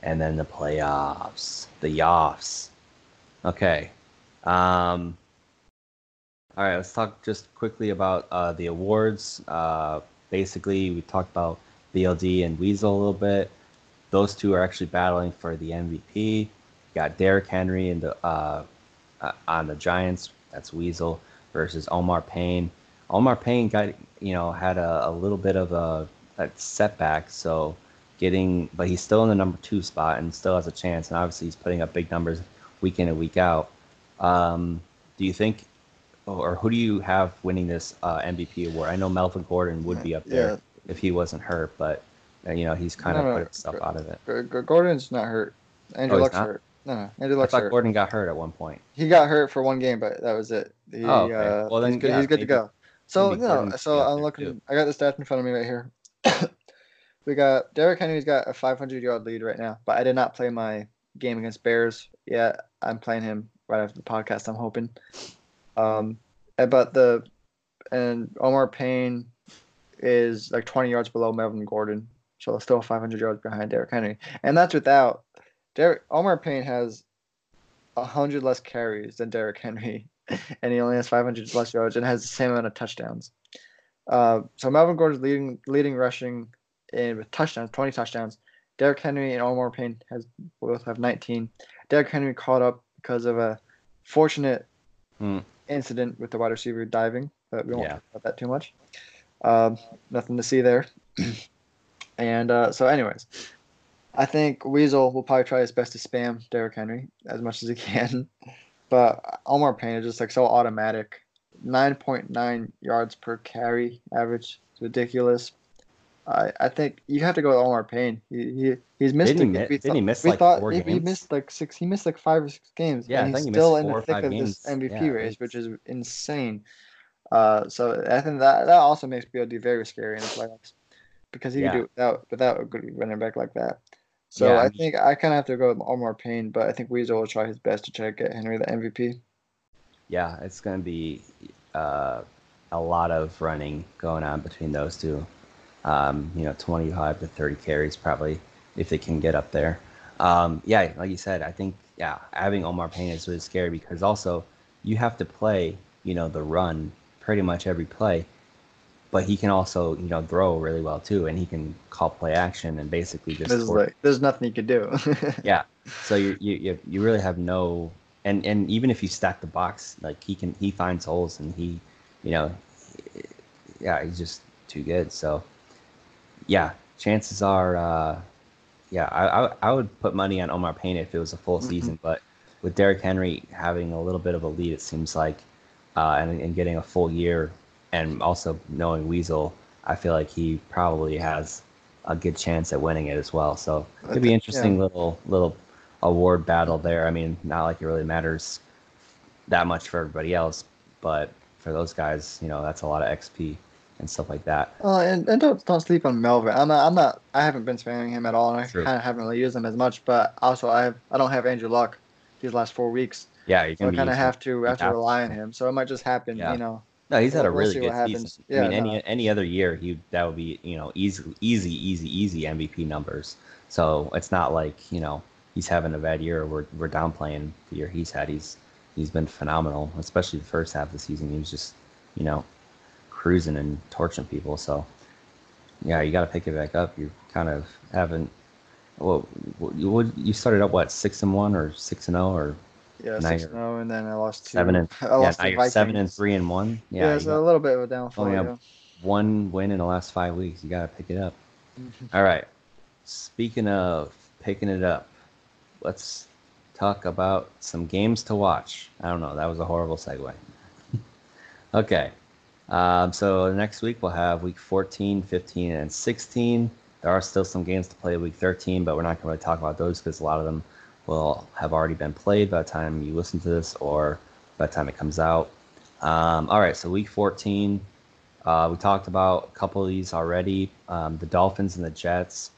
And then the playoffs, the yaffs. Okay. Um, all right, let's talk just quickly about uh, the awards. Uh, basically, we talked about BLD and Weasel a little bit. Those two are actually battling for the MVP. Got Derrick Henry the uh, uh, on the Giants. That's Weasel versus Omar Payne. Omar Payne got you know had a, a little bit of a, a setback, so getting but he's still in the number two spot and still has a chance. And obviously he's putting up big numbers week in and week out. Um, do you think, or who do you have winning this uh, MVP award? I know Melvin Gordon would be up there Yeah. if he wasn't hurt, but uh, you know he's kind of No, no, put himself out of it. G- G- Gordon's not hurt. Andrew Oh, Luck's not? hurt. No, no, Andrew I Luck's thought hurt. Gordon got hurt at one point. He got hurt for one game, but that was it. He, Oh, okay. uh, Well, then, he's good, yeah, he's good to go. So no, so I'm looking. too. I got the stats in front of me right here. we got Derrick Henry's got a 500 yard lead right now, but I did not play my game against Bears yet. I'm playing him right after the podcast. I'm hoping. Um, but the and Omar Payne is like 20 yards below Melvin Gordon, so still 500 yards behind Derrick Henry, and that's without Derrick. Omar Payne has 100 less carries than Derrick Henry, and he only has 500 less yards and has the same amount of touchdowns. Uh, so Melvin Gordon's leading leading rushing in with touchdowns, 20 touchdowns. Derrick Henry and Omar Payne has both have 19. Derrick Henry caught up because of a fortunate Hmm. Incident with the wide receiver diving, but we won't Yeah. talk about that too much. Um, nothing to see there. and uh, so, anyways, I think Weasel will probably try his best to spam Derrick Henry as much as he can. But Omar Payne is just like so automatic. 9.9 yards per carry average. It's ridiculous. I I think you have to go with Omar Payne. He, he he's missed. Didn't he mi- didn't he miss, we like, thought four he, he missed like six. He missed like five or six games. Yeah, and he's he still in the thick of this. MVP Yeah, race, which is insane. Uh, so I think that that also makes BLD very scary in the playoffs because he Yeah. can do without without a good running back like that. So Yeah, I I mean- think I kind of have to go with Omar Payne, but I think Weasel will try his best to try to get Henry the MVP. Yeah, it's going to be uh, a lot of running going on between those two. Um, you know, 25 to 30 carries probably if they can get up there. Um, yeah, like you said, I think yeah, having Omar Payne is really scary because also you have to play, you know, the run pretty much every play, but he can also you know throw really well too, and he can call play action and basically just This is like there's nothing he could do. yeah. So you you you, you really have no and and even if you stack the box, like he can he finds holes and he, you know, yeah, he's just too good. So yeah, chances are, uh, yeah, I, I I would put money on Omar Payne if it was a full Mhm. season, but with Derrick Henry having a little bit of a lead, it seems like, uh, and, and getting a full year, and also knowing Weasel, I feel like he probably has a good chance at winning it as well. So it'd be think- interesting little little award battle there. I mean, not like it really matters that much for everybody else, but for those guys, you know, that's a lot of XP and stuff like that. Oh, and, and don't don't sleep on Melvin. I'm not I'm not I haven't been spamming him at all, and I kind of haven't really used him as much. But also I I don't have Andrew Luck these last four weeks, Yeah, you're so I kind of have to have to rely on him. So it might just happen, Yeah. you know. No, he's had a We'll- we'll really good season. Yeah, I mean, any any other year, he that would be you know easy, easy, easy, easy MVP numbers. So it's not like you know he's having a bad year. We're we're downplaying the year he's had. He's he's been phenomenal, especially the first half of the season. He was just you know cruising and torching people. So yeah, you got to pick it back up. You kind of haven't. Well, you you started up what six and one or six and zero or Yeah, six and zero, and then I lost two. seven and I yeah lost now you're seven and three and one. Yeah, Yeah, so got- a little bit of a downfall. Only yeah. one win in the last five weeks. You got to pick it up. All right. Speaking of picking it up, let's talk about some games to watch. I don't know. That was a horrible segue. okay. Um, so next week we'll have week 14, 15, and 16. There are still some games to play week 13, but we're not going to really talk about those because a lot of them will have already been played by the time you listen to this or by the time it comes out. Um, all right, so week 14, uh, we talked about a couple of these already. Um, the Dolphins and the Jets,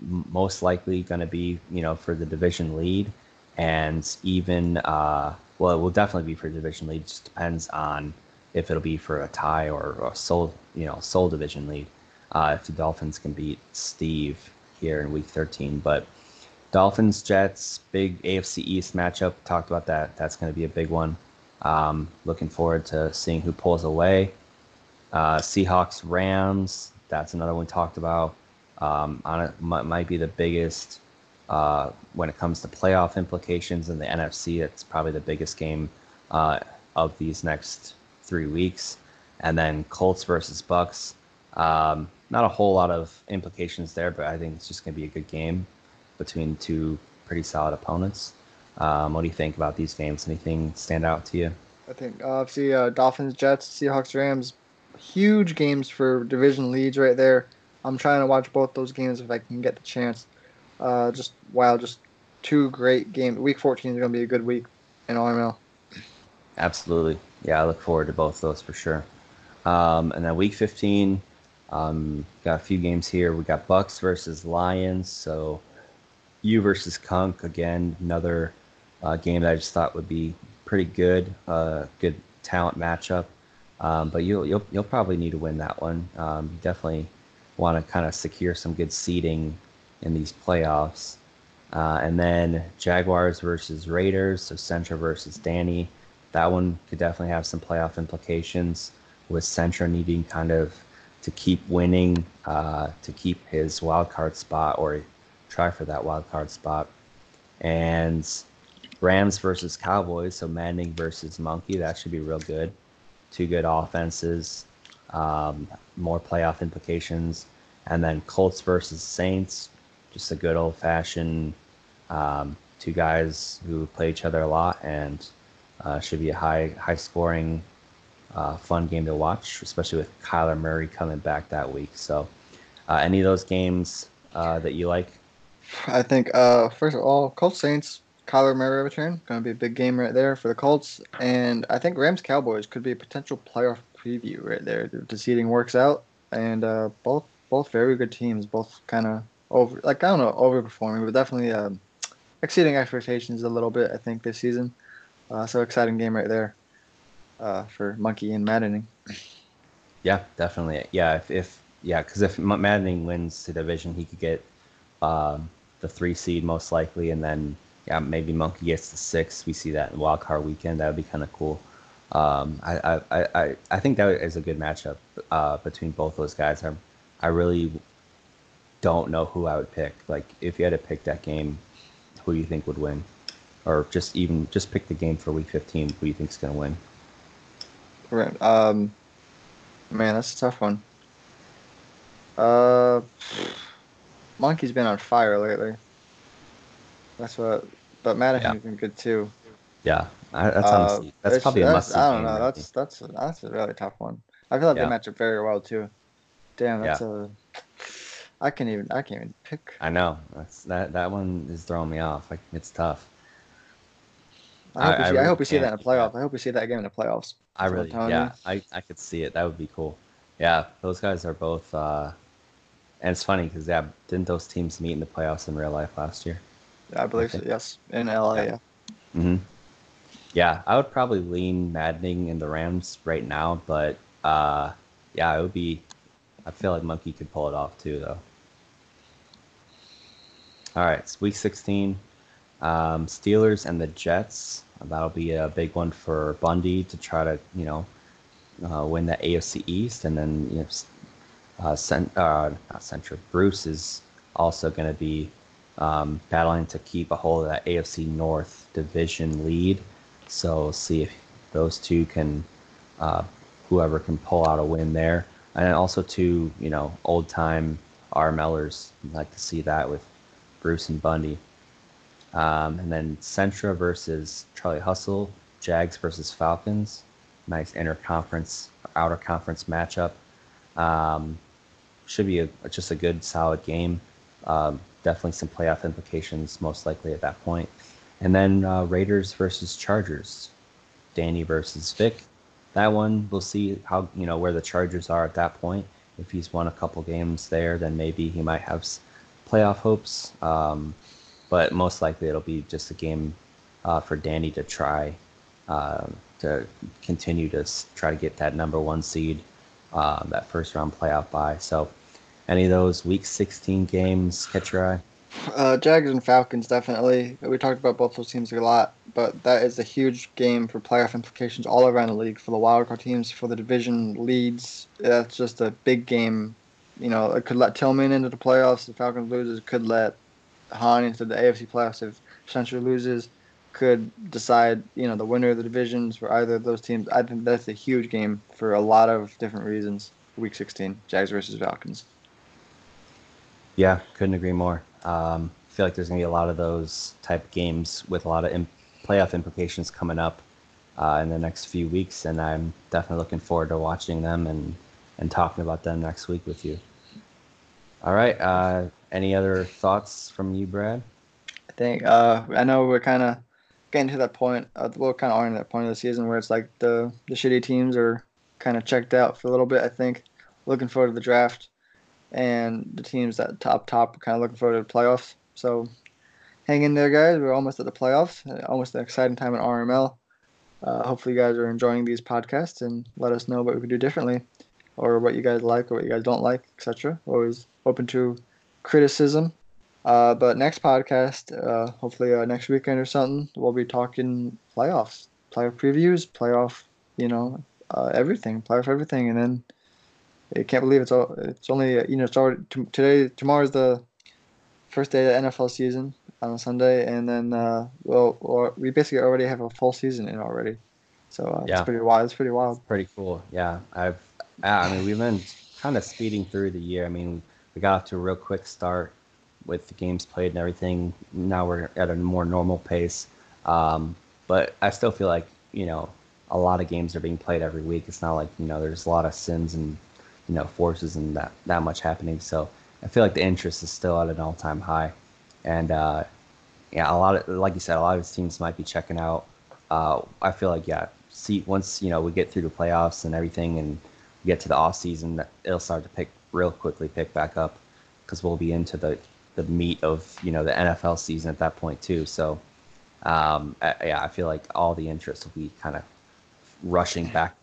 most likely going to be, you know, for the division lead, and even, uh, well, it will definitely be for division lead. It just depends on if it'll be for a tie or, or sole, you know, sole division lead. Uh, if the Dolphins can beat Steve here in week 13, but Dolphins Jets big AFC East matchup. Talked about that. That's going to be a big one. Um, looking forward to seeing who pulls away. Uh, Seahawks Rams. That's another one talked about. Um, on it might be the biggest uh, when it comes to playoff implications in the NFC. It's probably the biggest game uh, of these next three weeks. And then Colts versus Bucks. Um, not a whole lot of implications there, but I think it's just going to be a good game between two pretty solid opponents. Um, what do you think about these games? Anything stand out to you? I think uh, obviously uh, Dolphins, Jets, Seahawks, Rams, huge games for division leads right there. I'm trying to watch both those games if I can get the chance. Uh, just wow, just two great games. Week 14 is going to be a good week in RML. Absolutely. Yeah, I look forward to both those for sure. Um, and then week 15, um, got a few games here. We got Bucks versus Lions. So you versus Kunk again, another uh, game that I just thought would be pretty good, uh, good talent matchup. Um, but you'll, you'll you'll probably need to win that one. Um, you definitely want to kind of secure some good seeding in these playoffs. Uh, and then Jaguars versus Raiders, so Centra versus Danny. That one could definitely have some playoff implications with Centra needing kind of to keep winning uh, to keep his wild card spot or try for that wild card spot. And Rams versus Cowboys, so Manning versus Monkey, that should be real good. Two good offenses, um, more playoff implications. And then Colts versus Saints, just a good old fashioned um, two guys who play each other a lot and uh, should be a high high scoring, uh, fun game to watch, especially with Kyler Murray coming back that week. So, uh, any of those games uh, that you like? I think uh, first of all, Colts Saints, Kyler Murray return, going to be a big game right there for the Colts, and I think Rams Cowboys could be a potential playoff preview right there. if The seeding works out, and uh, both both very good teams, both kind of over like I don't know overperforming, but definitely um, exceeding expectations a little bit. I think this season, uh, so exciting game right there uh, for Monkey and Maddening. Yeah, definitely. Yeah, if, if yeah, because if Maddening wins the division, he could get um, the three seed most likely, and then yeah, maybe Monkey gets the six. We see that in Wild Card Weekend. That would be kind of cool. Um, I, I, I, I- I think that is a good matchup uh, between both those guys. I, I really don't know who I would pick. Like, if you had to pick that game, who do you think would win? Or just even just pick the game for Week 15. Who do you think's going to win? Right. Um, man, that's a tough one. Uh, Monkey's been on fire lately. That's what. But Madden's been good too. Yeah, I, that's Uh, honestly that's probably a that's- must. I don't know. That's that's that's a really tough one. I feel like Yeah. they match up very well too. Damn, that's a. I can't even. I can't even pick. I know that's that that one is throwing me off. Like it's tough. I hope, I- we, I see, I really hope we see that in the playoffs. I hope we see that game in the playoffs. I That's what I'm really, yeah, you. I I could see it. That would be cool. Yeah, those guys are both. uh And it's funny because yeah, didn't those teams meet in the playoffs in real life last year? I believe so. Yes, in LA. Yeah. Yeah. hmm Yeah, I would probably lean maddening in the Rams right now, but uh yeah, it would be. I feel like Monkey could pull it off too, though. All right, it's week 16. Um, Steelers and the Jets. That'll be a big one for Bundy to try to, you know, uh, win the AFC East, and then you know, uh, Cent- uh, not Centra. Bruce is also going to be um, battling to keep a hold of that AFC North division lead. So we'll see if those two can, uh, whoever can pull out a win there, and also two, you know, old time RMLers. Like to see that with Bruce and Bundy. Um, and then Centra versus Charlie Hustle, Jags versus Falcons. Nice interconference, outer conference matchup. Um, should be a, just a good, solid game. Um, definitely some playoff implications, most likely at that point. And then uh, Raiders versus Chargers. Danny versus Vic. that one we'll see how you know where the Chargers are at that point. If he's won a couple games there, then maybe he might have playoff hopes. Um, but most likely it'll be just a game uh, for Danny to try uh, to continue to try to get that number one seed, uh, that first round playoff bye. So, any of those Week 16 games catch your eye? Uh, Jags and Falcons definitely. We talked about both those teams a lot, but that is a huge game for playoff implications all around the league for the wildcard teams, for the division leads. That's just a big game. You know, it could let Tillman into the playoffs. The Falcons loses, it could let Hahn into the AFC playoffs. If Centra loses, could decide you know the winner of the divisions for either of those teams. I think that's a huge game for a lot of different reasons. Week 16, Jags versus Falcons. Yeah, couldn't agree more. Um, I feel like there's going to be a lot of those type games with a lot of imp- playoff implications coming up uh, in the next few weeks, and I'm definitely looking forward to watching them and, and talking about them next week with you. All right. Uh, any other thoughts from you, Brad? I think uh, I know we're kind of getting to that point. Uh, we're kind of in that point of the season where it's like the the shitty teams are kind of checked out for a little bit. I think looking forward to the draft and the teams that top top kind of looking forward to the playoffs. So hang in there, guys. We're almost at the playoffs. Almost an exciting time at RML. Uh, hopefully, you guys are enjoying these podcasts and let us know what we could do differently, or what you guys like or what you guys don't like, etc. Always open to criticism. Uh, but next podcast, uh, hopefully uh, next weekend or something, we'll be talking playoffs, playoff previews, playoff, you know, uh, everything, playoff everything, and then I can't believe it's all. It's only uh, you know it's already t- today. Tomorrow's the first day of the NFL season on a Sunday, and then uh, well, we basically already have a full season in already. So uh, Yeah. it's pretty wild. It's pretty wild. Pretty cool. Yeah, I've. I mean, we've been kind of speeding through the year. I mean, we got off to a real quick start with the games played and everything. Now we're at a more normal pace. Um, but I still feel like you know a lot of games are being played every week. It's not like you know there's a lot of sins and you know forces and that that much happening. So I feel like the interest is still at an all time high, and uh, yeah, a lot of like you said, a lot of teams might be checking out. Uh, I feel like yeah, see once you know we get through the playoffs and everything, and get to the off season, it'll start to pick real quickly, pick back up, because we'll be into the the meat of you know the NFL season at that point too. So um, I, yeah, I feel like all the interest will be kind of rushing back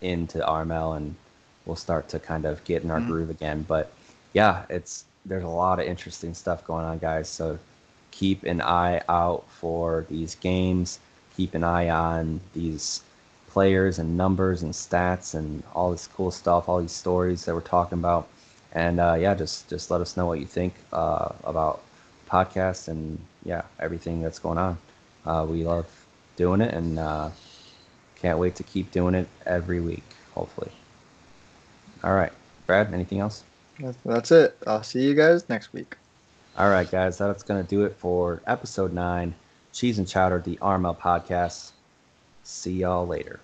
into RML, and we'll start to kind of get in our Mhm. groove again. But yeah, it's there's a lot of interesting stuff going on, guys. So keep an eye out for these games. Keep an eye on these players and numbers and stats and all this cool stuff, all these stories that we're talking about. And uh, yeah, just just let us know what you think uh, about podcasts and yeah, everything that's going on. Uh, we love doing it and uh, can't wait to keep doing it every week, hopefully. All right, Brad, anything else? That's, that's it. I'll see you guys next week. All right, guys, that's going to do it for episode nine Cheese and Chowder, the RML podcast. See y'all later.